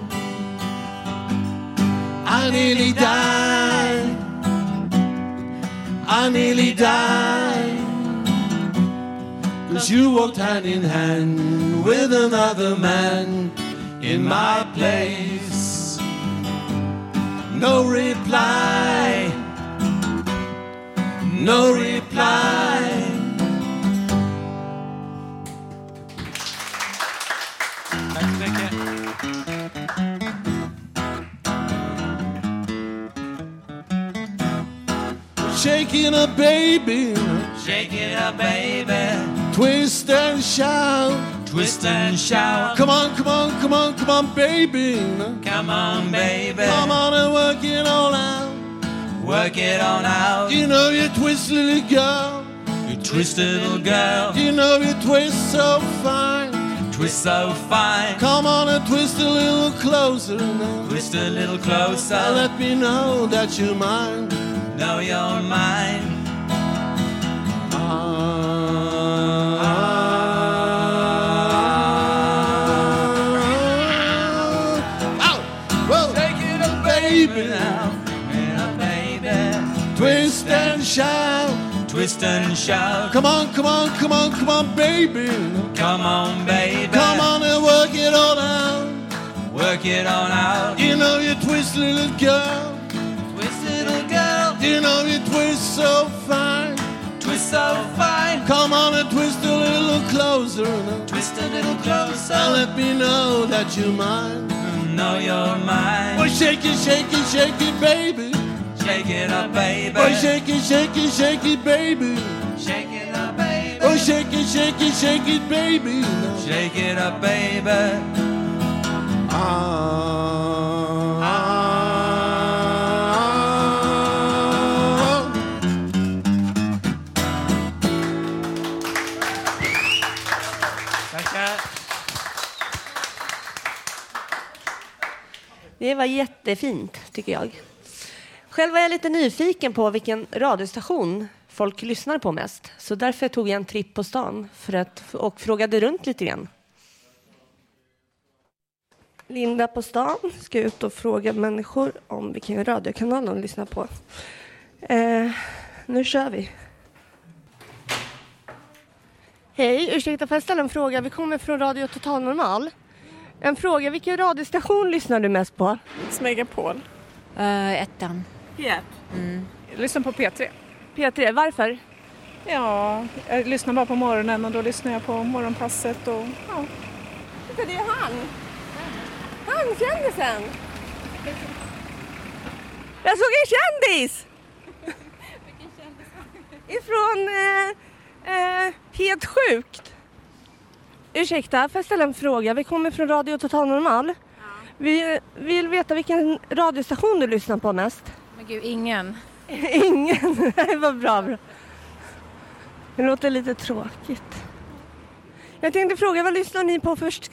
I nearly died. I nearly died. Cause you walked hand in hand with another man in my place. No reply. No reply. Shaking a baby, Shake it up, baby. Twist and shout. Twist and shout. Come on, come on, come on, come on, baby. Come on, baby. Come on and work it all out. Work it on out. You know you twist, little girl. You twist, little girl. You know you twist so fine. Twist so fine. Come on and twist a little closer now. Twist a little closer. Let me know that you're mine. Know you're mine. Twist and shout. Come on, come on, come on, come on, baby. Come on, baby. Come on and work it all out. Work it all out. You know you twist, little girl. Twist, little girl. You know you twist so fine. Twist so fine. Come on and twist a little closer now. Twist a little closer. And let me know that you're mine. Know you're mine. Well, shake it, shake it, shake it, baby. Shake it up, baby. Oh, shake it, shake it, shake it, baby. Shake it up, baby. Oh, shake it, shake it, shake it, baby. Shake it up, baby. Tackar. Det var jättefint, tycker jag. Själv var jag lite nyfiken på vilken radiostation folk lyssnar på mest. Så därför tog jag en tripp på stan för att, och frågade runt lite grann. Linda på stan ska ut och fråga människor om vilken radiokanal de lyssnar på. Eh, nu kör vi. Hej, ursäkta får jag ställa en fråga? Vi kommer från Radio Total Normal. En fråga, vilken radiostation lyssnar du mest på? Megapol. Uh, ettan. P1. Mm. Jag lyssnar på P3. P3, varför? Ja, jag lyssnar bara på morgonen och då lyssnar jag på morgonpasset och ja. Det är han! Han, kändisen! Jag såg en kändis! Ifrån eh, eh, Helt sjukt. Ursäkta, får jag ställa en fråga? Vi kommer från Radio Total Normal. Vi vill veta vilken radiostation du lyssnar på mest. Men gud, ingen. Ingen? Det var bra, bra. Det låter lite tråkigt. Jag tänkte fråga, vad lyssnar ni på först?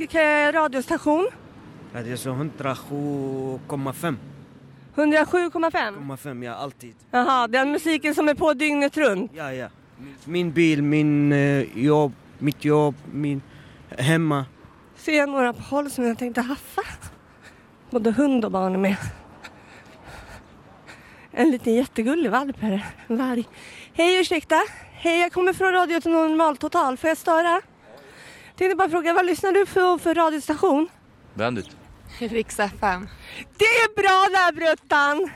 Radiostation? Radio så 107,5. 107,5? 5, ja alltid. Jaha, den musiken som är på dygnet runt? Ja, ja. Min bil, min eh, jobb, mitt jobb, min hemma. Ser jag några på håll som jag tänkte haffa. Både hund och barn är med. En liten jättegullig valp här. En varg. Hej, ursäkta. Hej, jag kommer från Radio till Normal Total. Får jag störa? Tänkte bara fråga, vad lyssnar du på för radiostation? Bandit. Rix FM. Det är bra där, Bruttan!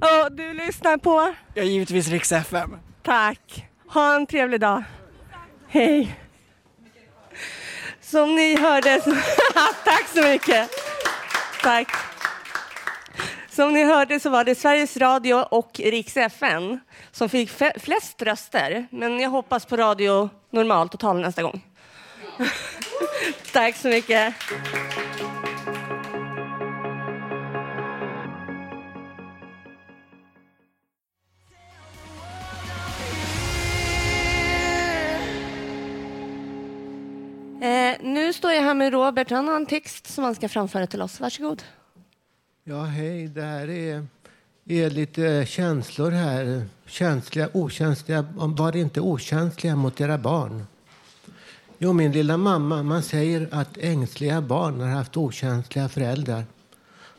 Och du lyssnar på? Ja, givetvis Rix FM. Tack. Ha en trevlig dag. Hej. Som ni hörde så... Tack så mycket. Tack. Som ni hörde så var det Sveriges Radio och Rix FN som fick flest röster. Men jag hoppas på Radio Normal Total nästa gång. Tack så mycket. Eh, nu står jag här med Robert. Han har en text som han ska framföra till oss. Varsågod. Ja, hej. Det här är, är lite känslor här. Känsliga, okänsliga. Var inte okänsliga mot era barn. Jo, min lilla mamma, man säger att ängsliga barn har haft okänsliga föräldrar.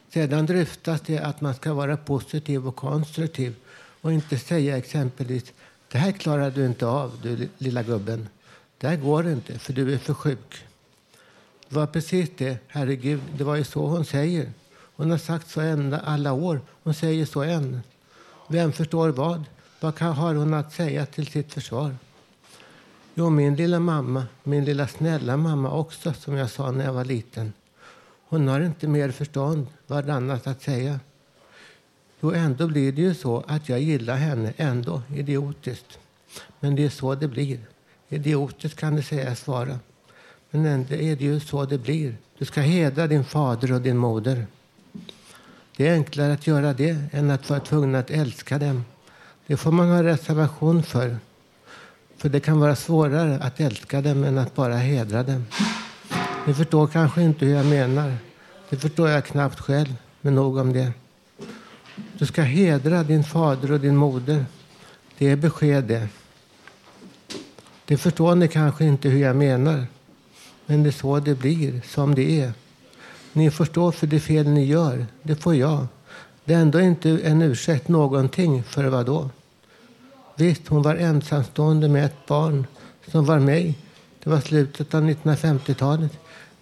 Sedan dryftas det att man ska vara positiv och konstruktiv och inte säga exempelvis det här klarar du inte av, du lilla gubben. Det här går inte, för du är för sjuk. Det var precis det. Herregud, det var ju så hon säger. Hon har sagt så ända alla år. Hon säger så än. Vem förstår vad? Vad kan, har hon att säga till sitt försvar? Jo, min lilla mamma, min lilla snälla mamma också, som jag sa när jag var liten. Hon har inte mer förstånd, vad annat att säga. Jo, ändå blir det ju så att jag gillar henne, ändå idiotiskt. Men det är så det blir. Idiotiskt kan det sägas vara. Men ändå är det ju så det blir. Du ska hedra din fader och din moder. Det är enklare att göra det än att vara tvungen att älska dem. Det får man ha reservation för. För det kan vara svårare att älska dem än att bara hedra dem. Ni förstår kanske inte hur jag menar. Det förstår jag knappt själv, men nog om det. Du ska hedra din fader och din moder. Det är besked det. Det förstår ni kanske inte hur jag menar. Men det är så det blir, som det är. Ni får stå för det fel ni gör. Det får jag. Det är ändå inte en ursäkt någonting för vad då? Visst, hon var ensamstående med ett barn som var mig. Det var slutet av 1950-talet.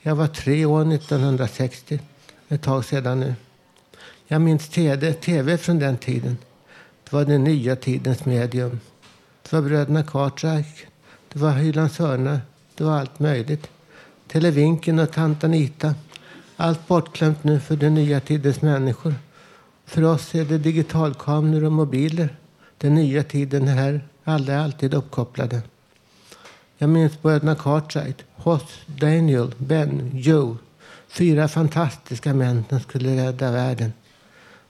Jag var tre år 1960. Ett tag sedan nu. Jag minns TV, TV från den tiden. Det var den nya tidens medium. Det var bröderna Cartwright. Det var Hylands hörna. Det var allt möjligt. Televinken och tant Anita. Allt bortglömt nu för den nya tidens människor. För oss är det digitalkameror och mobiler. Den nya tiden är här. Alla är alltid uppkopplade. Jag minns bröderna Cartwright, Hoss, Daniel, Ben, Joe. Fyra fantastiska män som skulle rädda världen.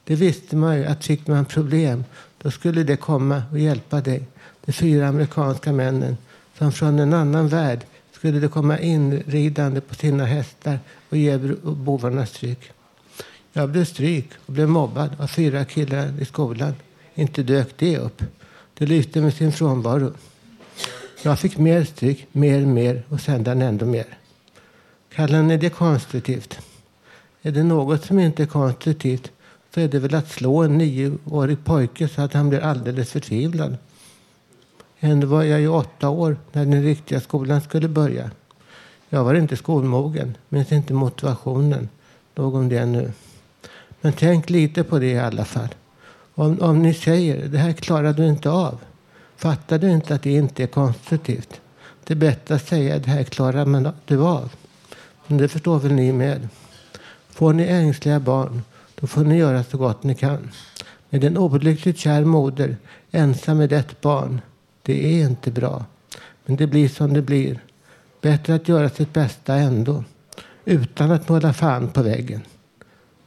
Det visste man ju att fick man problem då skulle det komma och hjälpa dig. De fyra amerikanska männen som från en annan värld skulle de komma inridande på sina hästar och ge bovarna stryk. Jag blev stryk och blev mobbad av fyra killar i skolan. Inte dök det upp. Det lyste med sin frånvaro. Jag fick mer stryk, mer, mer och sedan ändå mer. Kallar ni det konstruktivt? Är det något som inte är konstruktivt så är det väl att slå en nioårig pojke så att han blir alldeles förtvivlad. Ändå var jag ju åtta år när den riktiga skolan skulle börja. Jag var inte skolmogen, minns inte motivationen. Nog om det nu. Men tänk lite på det i alla fall. Om, om ni säger det här klarar du inte av. Fattar du inte att det inte är konstruktivt? Det är bättre att säga det här klarar man du av. Men det förstår väl ni med. Får ni ängsliga barn, då får ni göra så gott ni kan. Med en olyckligt kär moder, ensam med ett barn. Det är inte bra. Men det blir som det blir. Bättre att göra sitt bästa ändå. Utan att måla fan på väggen.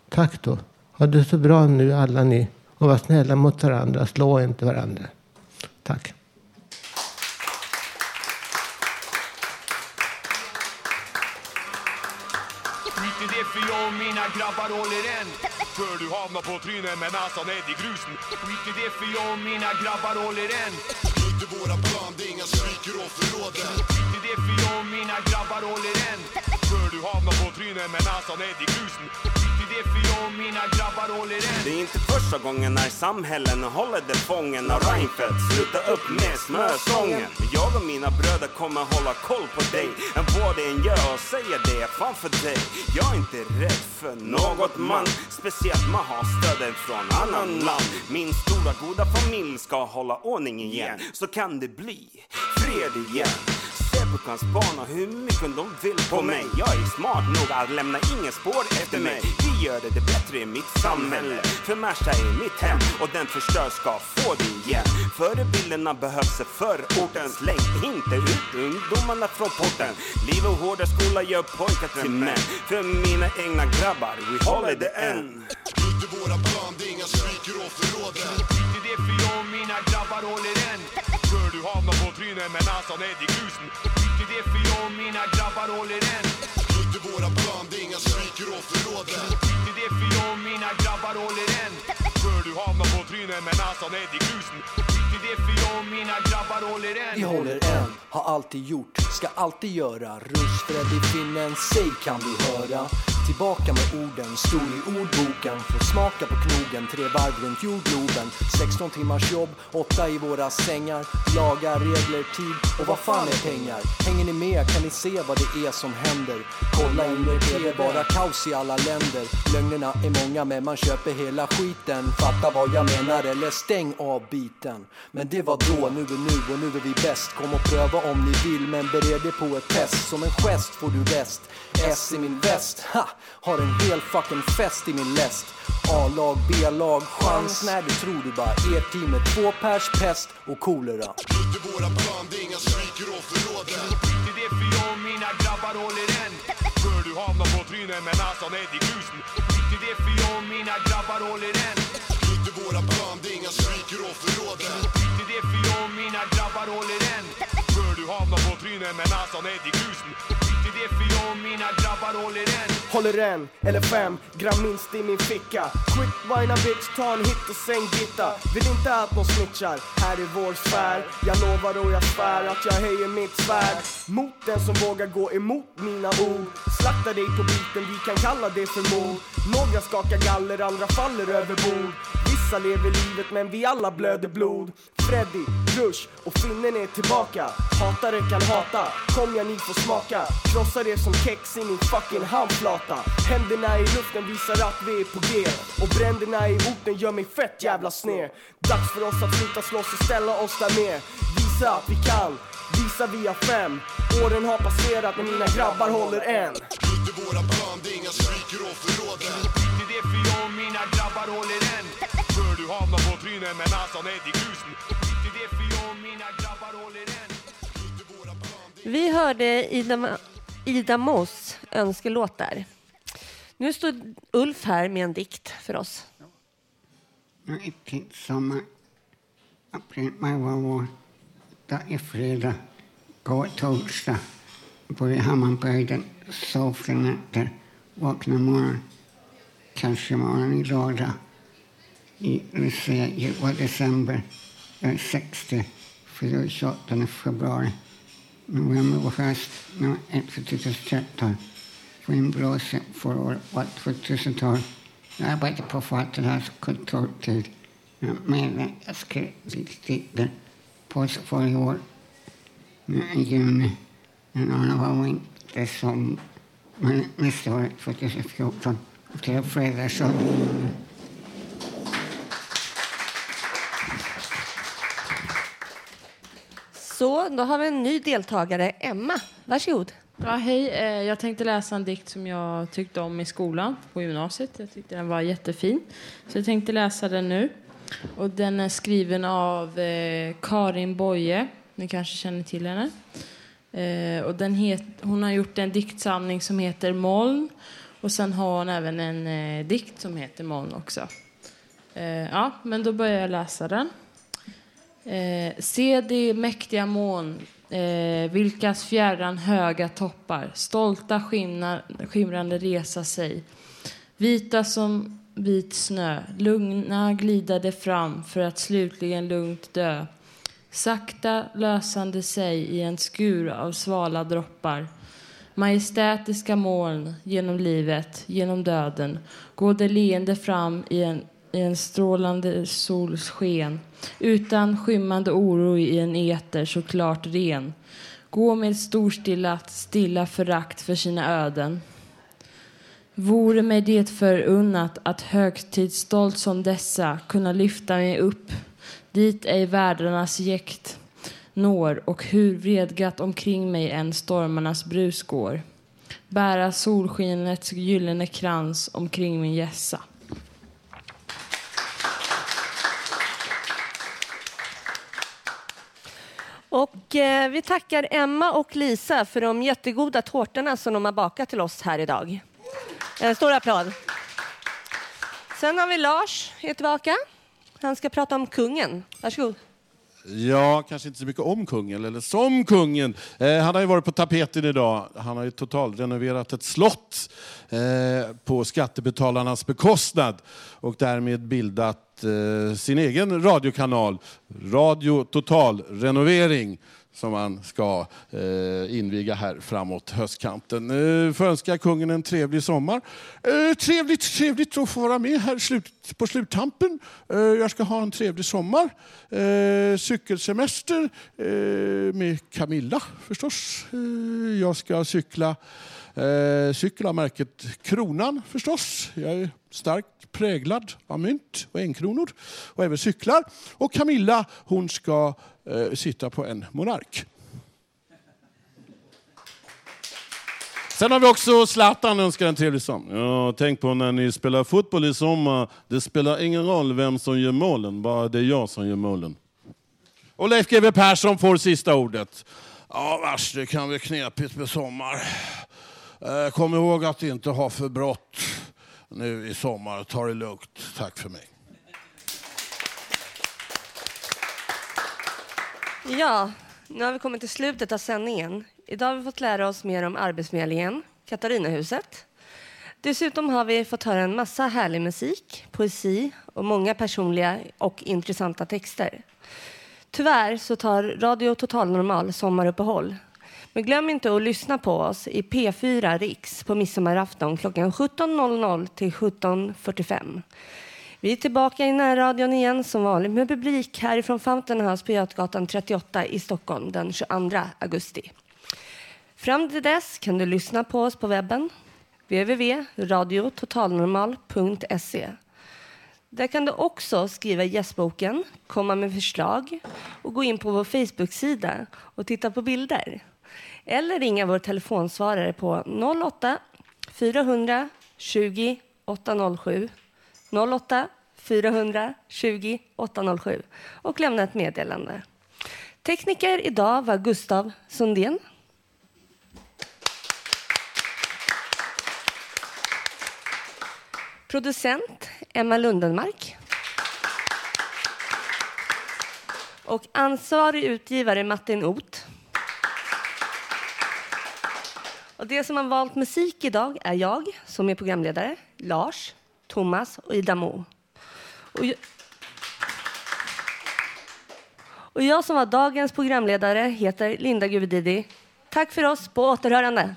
Tack då. Ha det så bra nu alla ni. Och var snälla mot varandra. Slå inte varandra. Tack. Skit i det för jag och mina grabbar håller än För du hamnar på trynet med näsan ned i grusen Skit i det för jag och mina grabbar håller än inte våra plan, det är inga stryker och förråden. Det är det för jag och mina grabbar håller än För du hamnar på trynet med näsan ned i grusen det för jag och mina grabbar håller än Det är inte första gången när samhällen håller det fången av Reinfeldt. Sluta upp med smörsången. Jag och mina bröder kommer hålla koll på dig. Än vad det än gör och säger det, fan för dig. Jag är inte rädd för något man. Speciellt man har stöden från annan land. Min stora goda familj ska hålla ordning igen. Så kan det bli fred igen. Och hur mycket de vill på mig. Jag är smart nog att lämna ingen spår efter mig. Vi gör det, det bättre i mitt samhälle. För Märsta är mitt hem och den förstör ska få det igen. Förebilderna behövs för orten. Släng inte ut ungdomarna från porten. Liv och hårda skola gör pojkar till män. För mina egna grabbar, we håller det än. Inte våra plan, det är inga stryker och förråden. Skit i det för jag och mina grabbar håller än. För du hamnar på trynet med näsan ned i grusen I det och mina grabbar håller än Inte våra plan, det är inga stryker och förråden. Skit i det för jag och mina grabbar håller än För du hamnar på trynet med näsan ned i grusen I det för jag och mina grabbar håller än Vi håller än, har alltid gjort, ska alltid göra. Rush Freddy Finnen, säg kan du höra. Tillbaka med orden, stor i ordboken. Får smaka på knogen, tre varv runt jordgloben. 16 timmars jobb, åtta i våra sängar. Lagar, regler, tid och vad fan är pengar? Hänger ni med? Kan ni se vad det är som händer? Kolla in er TV, bara kaos i alla länder. Lögnerna är många men man köper hela skiten. Fatta vad jag menar eller stäng av biten Men det var då, nu är nu och nu är vi bäst. Kom och pröva om ni vill men bered er på ett test. Som en gest får du väst. S i min väst, ha! Har en hel fucking fest i min läst. A-lag, B-lag, chans. När du tror du bara Ert team är två pers, pest och kolera. Inte våra plan, det är inga stryker och förråden Skit i det för jag och mina grabbar håller än. För du hamnar på trynet med näsan ned i grusen Skit i det för jag och mina grabbar håller fan är det ned Skit i det för jag och mina grabbar håller en. Håller en eller fem gram minst i min ficka. Quick wina bitch, ta en hit och sen gitta. Vill inte att någon snitchar, här är vår sfär. Jag lovar och jag svär att jag höjer mitt svärd. Mot den som vågar gå emot mina ord. Slakta dig på biten, vi kan kalla det för mord. Några skakar galler, andra faller över bord. Vissa lever livet men vi alla blöder blod. Freddy, Rush och finnen är tillbaka. Hatare kan hata, kom ja ni får smaka. Krossar er som kex i min fucking handflata. Händerna i luften visar att vi är på G. Och bränderna i orten gör mig fett jävla sned. Dags för oss att sluta slåss och ställa oss där med. Visa att vi kan, visa vi har fem. Åren har passerat men mina grabbar håller än. Skit i våra plan, det är inga stryker och förråden Skit i det för jag och mina grabbar håller än För du hamnar på trynet med näsan ned i grusen Skit i det för jag och mina grabbar håller än Vi hörde Ida, Ida Moss önskelåt där. Nu står Ulf här med en dikt för oss. Riktigt sommar. April, maj, var vår. Dag är fredag. Går torsdag. Bor i Hammarbyhöjden. Sover nätter. Vaknar morgon. Kanske morgon i lördag. I Lucia var december. Jag är 60. Fyller 28 februari. November var höst. Nu är 2013. Vindblåser förra året var 2000-tal. Jag arbetade på Fattiglas kontortid. Men jag skrev dikter på förra år. I juni. En annan var inte som men nästa år, 2014. Till fredag så Så, då har vi en ny deltagare, Emma. Varsågod. Ja, hej. Eh, Jag tänkte läsa en dikt som jag tyckte om i skolan på gymnasiet. Jag tyckte den var jättefin. Så jag tänkte läsa den nu. Och den är skriven av eh, Karin Boye. Ni kanske känner till henne. Eh, och den het, hon har gjort en diktsamling som heter Moln. Och sen har hon även en eh, dikt som heter Moln också. Eh, ja, men då börjar jag läsa den. Eh, se de mäktiga moln, eh, vilkas fjärran höga toppar stolta skimnar, skimrande resa sig. Vita som vit snö, lugna glidade fram för att slutligen lugnt dö. Sakta lösande sig i en skur av svala droppar. Majestätiska moln genom livet, genom döden går det leende fram i en, i en strålande solsken utan skymmande oro i en eter så klart ren. Gå med storstilat, stilla förakt för sina öden. Vore mig det förunnat att högtidsstolt som dessa kunna lyfta mig upp dit ej världarnas jäkt når och hur vredgat omkring mig än stormarnas brus går. Bära solskinets gyllene krans omkring min gässa. Och eh, vi tackar Emma och Lisa för de jättegoda tårtorna som de har bakat till oss här idag. En stor applåd. Sen har vi Lars är tillbaka. Han ska prata om kungen. Varsågod. Ja, kanske inte så mycket om kungen, eller som kungen. Eh, han har ju varit på tapeten idag. Han har ju totalrenoverat ett slott eh, på skattebetalarnas bekostnad och därmed bildat eh, sin egen radiokanal, Radio Total Renovering som man ska eh, inviga här framåt höstkanten. Eh, får önska kungen en trevlig sommar. Eh, trevligt, trevligt att få vara med här slut, på sluttampen. Eh, jag ska ha en trevlig sommar. Eh, cykelsemester eh, med Camilla förstås. Eh, jag ska cykla Eh, cykel av märket Kronan förstås. Jag är starkt präglad av mynt och enkronor och även cyklar. Och Camilla hon ska eh, sitta på en monark. Sen har vi också Zlatan önskar en trevlig sommar. Ja, tänk på när ni spelar fotboll i sommar. Det spelar ingen roll vem som gör målen, bara det är jag som gör målen. Och Leif GW Persson får sista ordet. Ja, värst, det kan bli knepigt med sommar. Eh, kom ihåg att inte ha för brått nu i sommar. Ta det lugnt. Tack för mig. Ja, nu har vi kommit till slutet av sändningen. Idag har vi fått lära oss mer om Arbetsförmedlingen, Katarinahuset. Dessutom har vi fått höra en massa härlig musik, poesi och många personliga och intressanta texter. Tyvärr så tar Radio Total Normal sommaruppehåll. Men glöm inte att lyssna på oss i P4 Riks på midsommarafton klockan 17.00 till 17.45. Vi är tillbaka i närradion igen som vanligt med publik härifrån Fountain House på Götgatan 38 i Stockholm den 22 augusti. Fram till dess kan du lyssna på oss på webben www.radiototalnormal.se. Där kan du också skriva i gästboken, komma med förslag och gå in på vår Facebook-sida och titta på bilder. Eller ringa vår telefonsvarare på 08 400 20 807 08 420 807 och lämna ett meddelande. Tekniker idag var Gustav Sundén. Producent Emma Lundenmark. Och ansvarig utgivare Martin Oth. Och det som har valt musik idag är jag, som är programledare, Lars, Thomas och Ida Mo. Och jag, och jag som var dagens programledare heter Linda Guvedidi. Tack för oss, på återhörande.